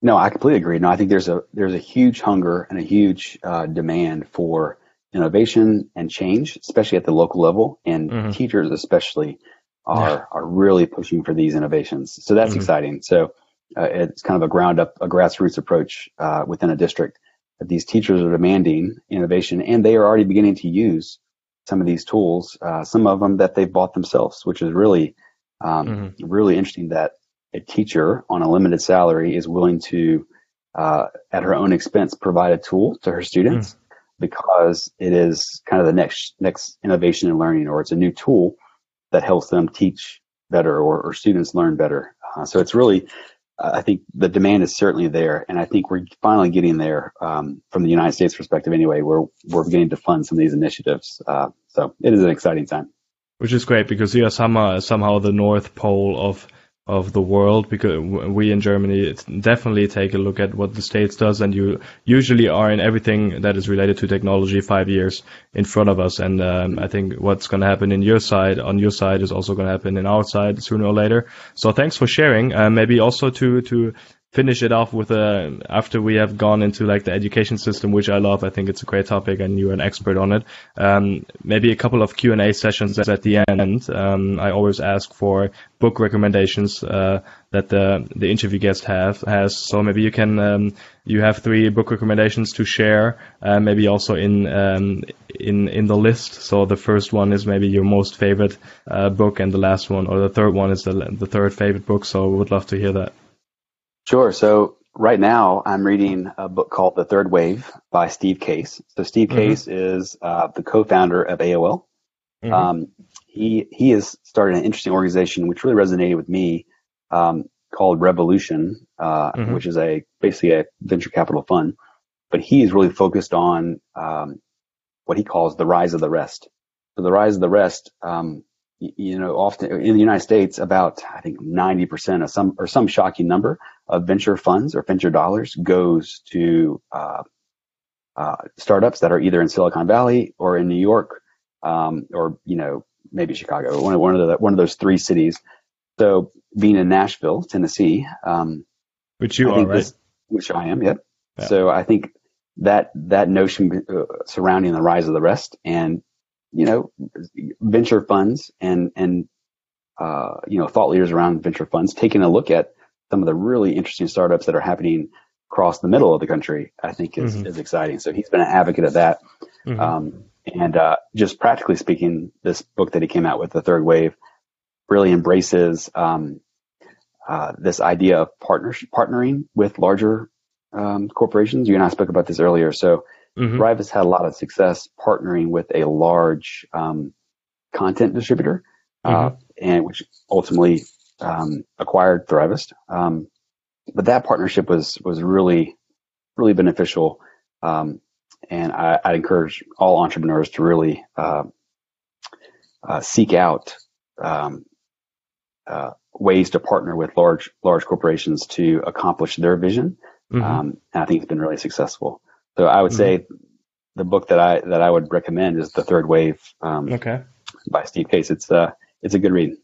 No, I completely agree. No, I think there's a there's a huge hunger and a huge uh, demand for innovation and change, especially at the local level, and mm-hmm. teachers especially are yeah. are really pushing for these innovations. So that's mm-hmm. exciting. So uh, it's kind of a ground up, a grassroots approach uh, within a district that these teachers are demanding innovation, and they are already beginning to use some of these tools. Uh, some of them that they've bought themselves, which is really um, mm-hmm. really interesting. That a teacher on a limited salary is willing to, uh, at her own expense, provide a tool to her students. Mm. Because it is kind of the next next innovation in learning, or it's a new tool that helps them teach better or, or students learn better. Uh, so it's really, uh, I think the demand is certainly there, and I think we're finally getting there um, from the United States perspective. Anyway, we're we're beginning to fund some of these initiatives. Uh, so it is an exciting time. Which is great because you are somehow somehow the North Pole of of the world because we in Germany definitely take a look at what the States does and you usually are in everything that is related to technology five years in front of us. And um, I think what's going to happen in your side, on your side is also going to happen in our side sooner or later. So thanks for sharing. Uh, maybe also to, to finish it off with a after we have gone into like the education system, which I love. I think it's a great topic, and you're an expert on it. Um, maybe a couple of Q and A sessions at the end. Um, I always ask for book recommendations uh, that the the interview guest have has. So maybe you can um, you have three book recommendations to share. Uh, maybe also in um, in in the list. So the first one is maybe your most favorite uh, book, and the last one or the third one is the the third favorite book. So we would love to hear that. Sure. So right now I'm reading a book called The Third Wave by Steve Case. So Steve mm-hmm. Case is uh, the co-founder of AOL. Mm-hmm. Um, he he has started an interesting organization which really resonated with me um, called Revolution, uh, mm-hmm. which is a basically a venture capital fund. But he is really focused on um, what he calls the rise of the rest. So the rise of the rest um, you know, often in the United States, about I think 90% of some or some shocking number of venture funds or venture dollars goes to uh, uh, startups that are either in Silicon Valley or in New York, um, or you know maybe Chicago, one of one of the one of those three cities. So being in Nashville, Tennessee, um, which you I are, right? This, which I am, yep. Yeah. So I think that that notion uh, surrounding the rise of the rest and you know, venture funds and, and, uh, you know, thought leaders around venture funds taking a look at some of the really interesting startups that are happening across the middle of the country, I think is, mm-hmm. is exciting. So he's been an advocate of that. Mm-hmm. Um, and, uh, just practically speaking, this book that he came out with, The Third Wave, really embraces, um, uh, this idea of partner, partnering with larger, um, corporations. You and I spoke about this earlier. So, Mm-hmm. Thrivist had a lot of success partnering with a large um, content distributor, uh, mm-hmm. and which ultimately um, acquired Thrivist. Um, but that partnership was was really really beneficial, um, and I, would encourage all entrepreneurs to really uh, uh, seek out um, uh, ways to partner with large large corporations to accomplish their vision. Mm-hmm. Um, and I think it's been really successful. So I would mm-hmm. say the book that I that I would recommend is The Third Wave. Um, okay. By Steve Case. It's uh it's a good read.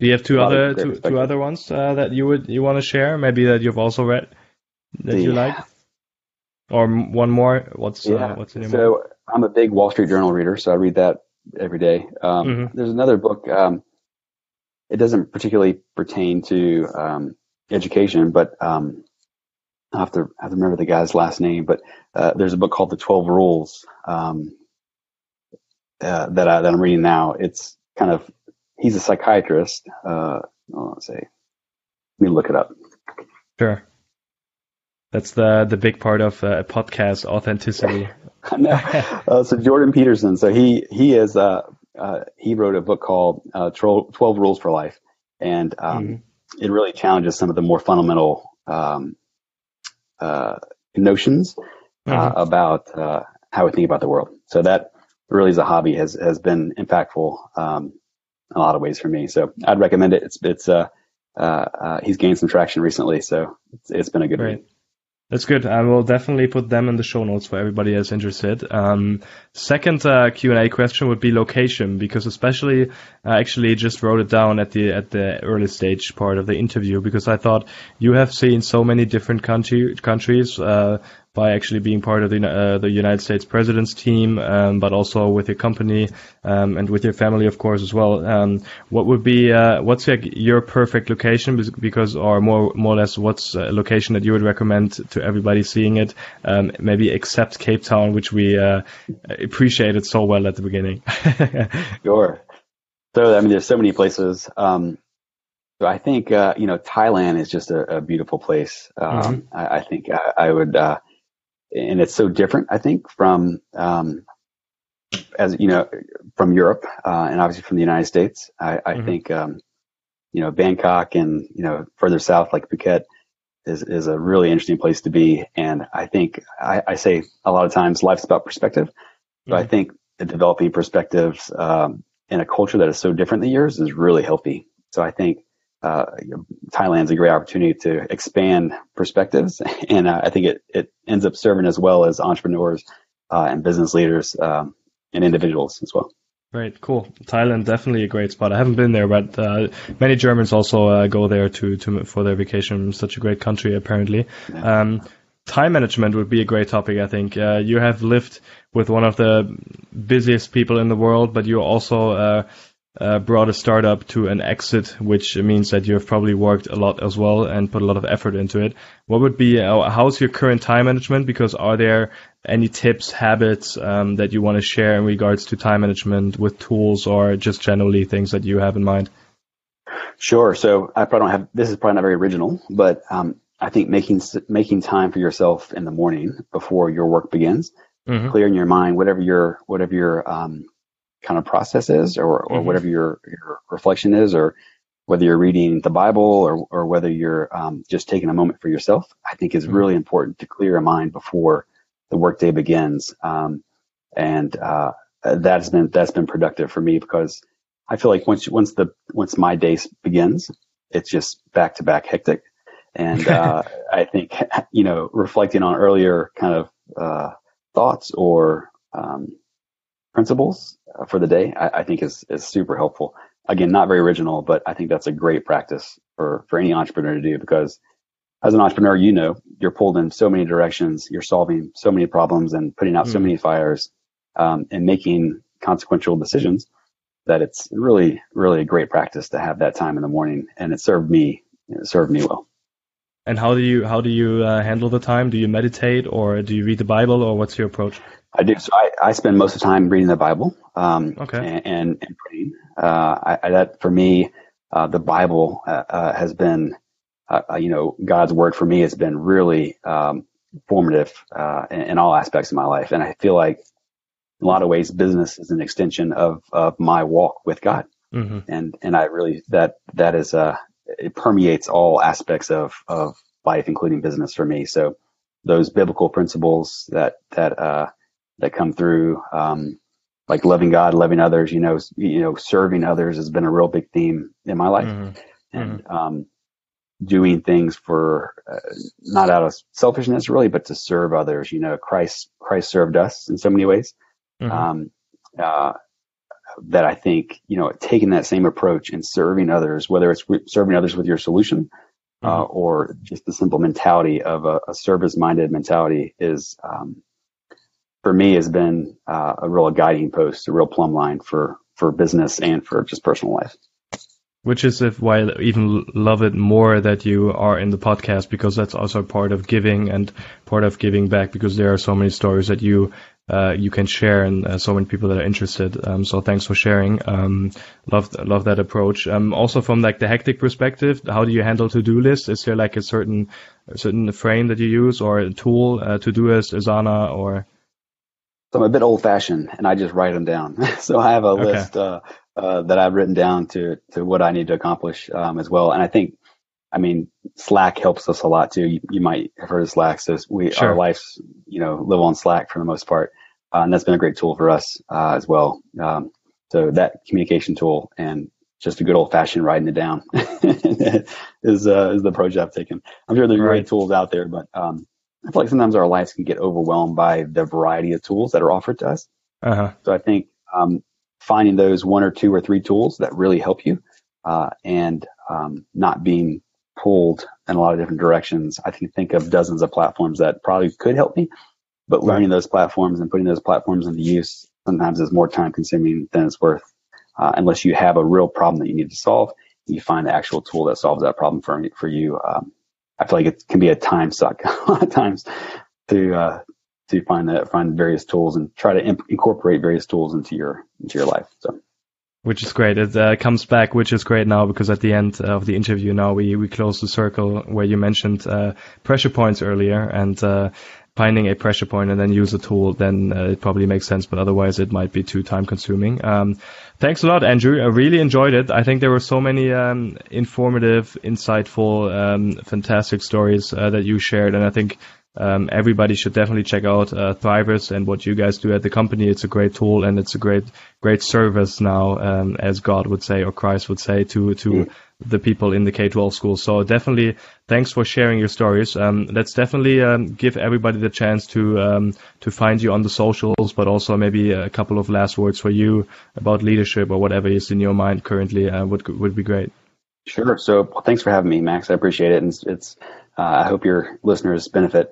Do you have two other two, two other ones uh, that you would you want to share? Maybe that you've also read that the, you like, or one more? What's uh, yeah. Uh, what's the name? So I'm a big Wall Street Journal reader, so I read that every day. Um, mm-hmm. There's another book. Um, it doesn't particularly pertain to um, education, but um, I have to I have to remember the guy's last name. But uh, there's a book called The Twelve Rules um, uh, that I, that I'm reading now. It's kind of he's a psychiatrist. Uh, let's say, let me look it up. Sure. That's the the big part of uh, a podcast authenticity. no. Uh, so Jordan Peterson. So he he is uh, uh he wrote a book called uh, 12 Rules for Life, and um, mm-hmm. it really challenges some of the more fundamental um, uh, notions mm-hmm. about how we think about the world. So that really as a hobby has has been impactful um, in a lot of ways for me. So I'd recommend it. It's it's uh, uh, he's gained some traction recently, so it's, it's been a good read. That's good. I will definitely put them in the show notes for everybody that's interested. Um, second uh, Q and A question would be location, because especially I actually just wrote it down at the at the early stage part of the interview because I thought you have seen so many different country countries. Uh, by actually being part of the uh, the United States president's team, um, but also with your company um, and with your family, of course, as well. Um, what would be uh, what's like your perfect location? Because or more more or less, what's a location that you would recommend to everybody seeing it? Um, maybe except Cape Town, which we uh, appreciated so well at the beginning. sure. So I mean, there's so many places. Um, so I think uh, you know Thailand is just a, a beautiful place. Um, mm-hmm. I, I, think I, I would uh, and it's so different, I think, from um, as you know, from Europe uh, and obviously from the United States. I, I mm-hmm. think um, you know Bangkok and you know further south like Phuket is is a really interesting place to be. And I think I, I say a lot of times life's about perspective. Mm-hmm. So I think developing perspectives um, in a culture that is so different than yours is really healthy. So I think uh, Thailand's a great opportunity to expand perspectives, and uh, I think it it ends up serving as well as entrepreneurs uh, and business leaders um, and individuals as well. Great, cool. Thailand definitely a great spot. I haven't been there, but uh, many Germans also uh, go there to, to for their vacation. Such a great country, apparently. Yeah. Um, time management would be a great topic. I think uh, you have lived with one of the busiest people in the world, but you also uh, brought a startup to an exit, which means that you have probably worked a lot as well and put a lot of effort into it. What would be, uh, how's your current time management? Because are there any tips, habits um, that you want to share in regards to time management with tools or just generally things that you have in mind? Sure. So I probably don't have, this is probably not very original, but um, I think making, making time for yourself in the morning before your work begins, mm-hmm. clear in your mind, whatever your, whatever your, um, kind of process is or, or mm-hmm. whatever your, your reflection is or whether you're reading the Bible or, or whether you're um, just taking a moment for yourself, I think is mm-hmm. really important to clear a mind before the workday begins. Um, and uh, that has been that's been productive for me because I feel like once once the once my day begins, it's just back to back hectic. And uh, I think you know reflecting on earlier kind of uh, thoughts or um, principles uh, for the day, I, I, think is, is super helpful. Again, not very original, but I think that's a great practice for, for any entrepreneur to do because as an entrepreneur, you know, you're pulled in so many directions. You're solving so many problems and putting out mm. so many fires, um, and making consequential decisions that it's really, really a great practice to have that time in the morning. And it served me, it served me well. And how do you, how do you uh, handle the time? Do you meditate or do you read the Bible or what's your approach? I do. So I, I spend most of the time reading the Bible um, okay. and, and, and praying. Uh, I, I, that for me, uh, the Bible uh, uh has been, uh, you know, God's word for me has been really um, formative in, in, all aspects of my life. And I feel like in a lot of ways, business is an extension of, of my walk with God. Mm-hmm. And and I really that that is uh it permeates all aspects of of life, including business for me. So those biblical principles that that uh that come through, um, like loving God, loving others, you know, you know, serving others has been a real big theme in my life. Mm-hmm. and mm-hmm. um, doing things for uh, not out of selfishness really, but to serve others. You know, Christ Christ served us in so many ways. Mm-hmm. Um, uh, that I think you know taking that same approach and serving others, whether it's serving others with your solution uh, mm-hmm. uh, or just the simple mentality of a, a service-minded mentality, is um, for me has been uh, a real guiding post, a real plumb line for for business and for just personal life which is if why I even love it more that you are in the podcast because that's also part of giving and part of giving back because there are so many stories that you uh, you can share and uh, so many people that are interested. Um, so thanks for sharing. Um, love love that approach. Um, also from like the hectic perspective, how do you handle to do lists? Is there like a certain a certain frame that you use or a tool uh, to do as Asana or? So I'm a bit old fashioned and I just write them down. so I have a okay. list uh, uh, that I've written down to to what I need to accomplish um, as well. And I think, I mean, Slack helps us a lot too. You, you might have heard of Slack. So we sure. our lives, you know, live on Slack for the most part, uh, and that's been a great tool for us uh, as well. Um, so that communication tool and just a good old fashioned writing it down is uh, is the approach I've taken. I'm sure there's right. great tools out there, but um, I feel like sometimes our lives can get overwhelmed by the variety of tools that are offered to us. Uh-huh. So I think um, finding those one or two or three tools that really help you uh, and um, not being pulled in a lot of different directions. I can think of dozens of platforms that probably could help me, but learning those platforms and putting those platforms into use sometimes is more time consuming than it's worth. Uh, unless you have a real problem that you need to solve, you find the actual tool that solves that problem for me for you. Um, I feel like it can be a time suck a lot of times to uh, to find that find various tools and try to imp- incorporate various tools into your into your life. So. Which is great. It uh, comes back, which is great now because at the end of the interview now we, we close the circle where you mentioned uh, pressure points earlier and uh, finding a pressure point and then use a tool, then uh, it probably makes sense. But otherwise, it might be too time consuming. Um, thanks a lot, Andrew. I really enjoyed it. I think there were so many um, informative, insightful, um, fantastic stories uh, that you shared, and I think um, everybody should definitely check out uh, Thrivist and what you guys do at the company. It's a great tool and it's a great great service now, um, as God would say or Christ would say to to mm. the people in the K-12 schools. So definitely, thanks for sharing your stories. Um, let's definitely um, give everybody the chance to um, to find you on the socials, but also maybe a couple of last words for you about leadership or whatever is in your mind currently uh, would would be great. Sure. So thanks for having me, Max. I appreciate it. And it's, it's I hope your listeners benefit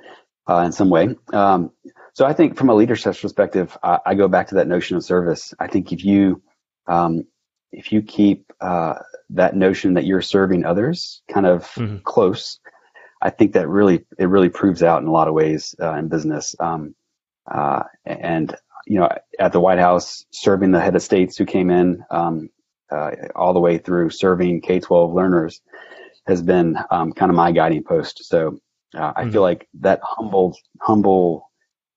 uh, in some way. Um, so I think from a leadership perspective, I, I, go back to that notion of service. I think if you um, if you keep uh, that notion that you're serving others kind of mm-hmm. close, I think that really it really proves out in a lot of ways uh, in business. Um, uh, and you know, at the White House, serving the head of states who came in um, uh, all the way through serving K-12 learners has been um, kind of my guiding post. So uh, I mm-hmm. feel like that humble, humble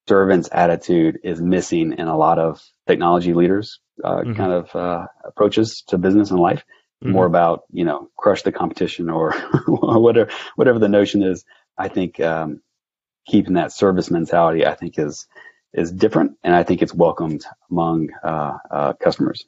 servant's attitude is missing in a lot of technology leaders uh, mm-hmm. kind of uh, approaches to business and life. Mm-hmm. More about you know crush the competition or whatever whatever the notion is. I think um, keeping that service mentality I think is is different, and I think it's welcomed among uh, uh, customers.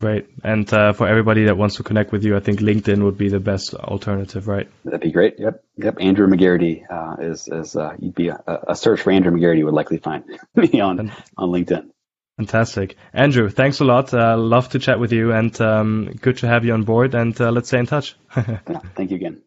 Right. And uh, for everybody that wants to connect with you, I think LinkedIn would be the best alternative, right? That'd be great. Yep. Yep. Andrew McGarity uh, is, is uh, you'd be a, a, search for Andrew McGarity would likely find me on, on LinkedIn. Fantastic. Andrew, thanks a lot. Uh, love to chat with you and um, good to have you on board and uh, let's stay in touch. Thank you again.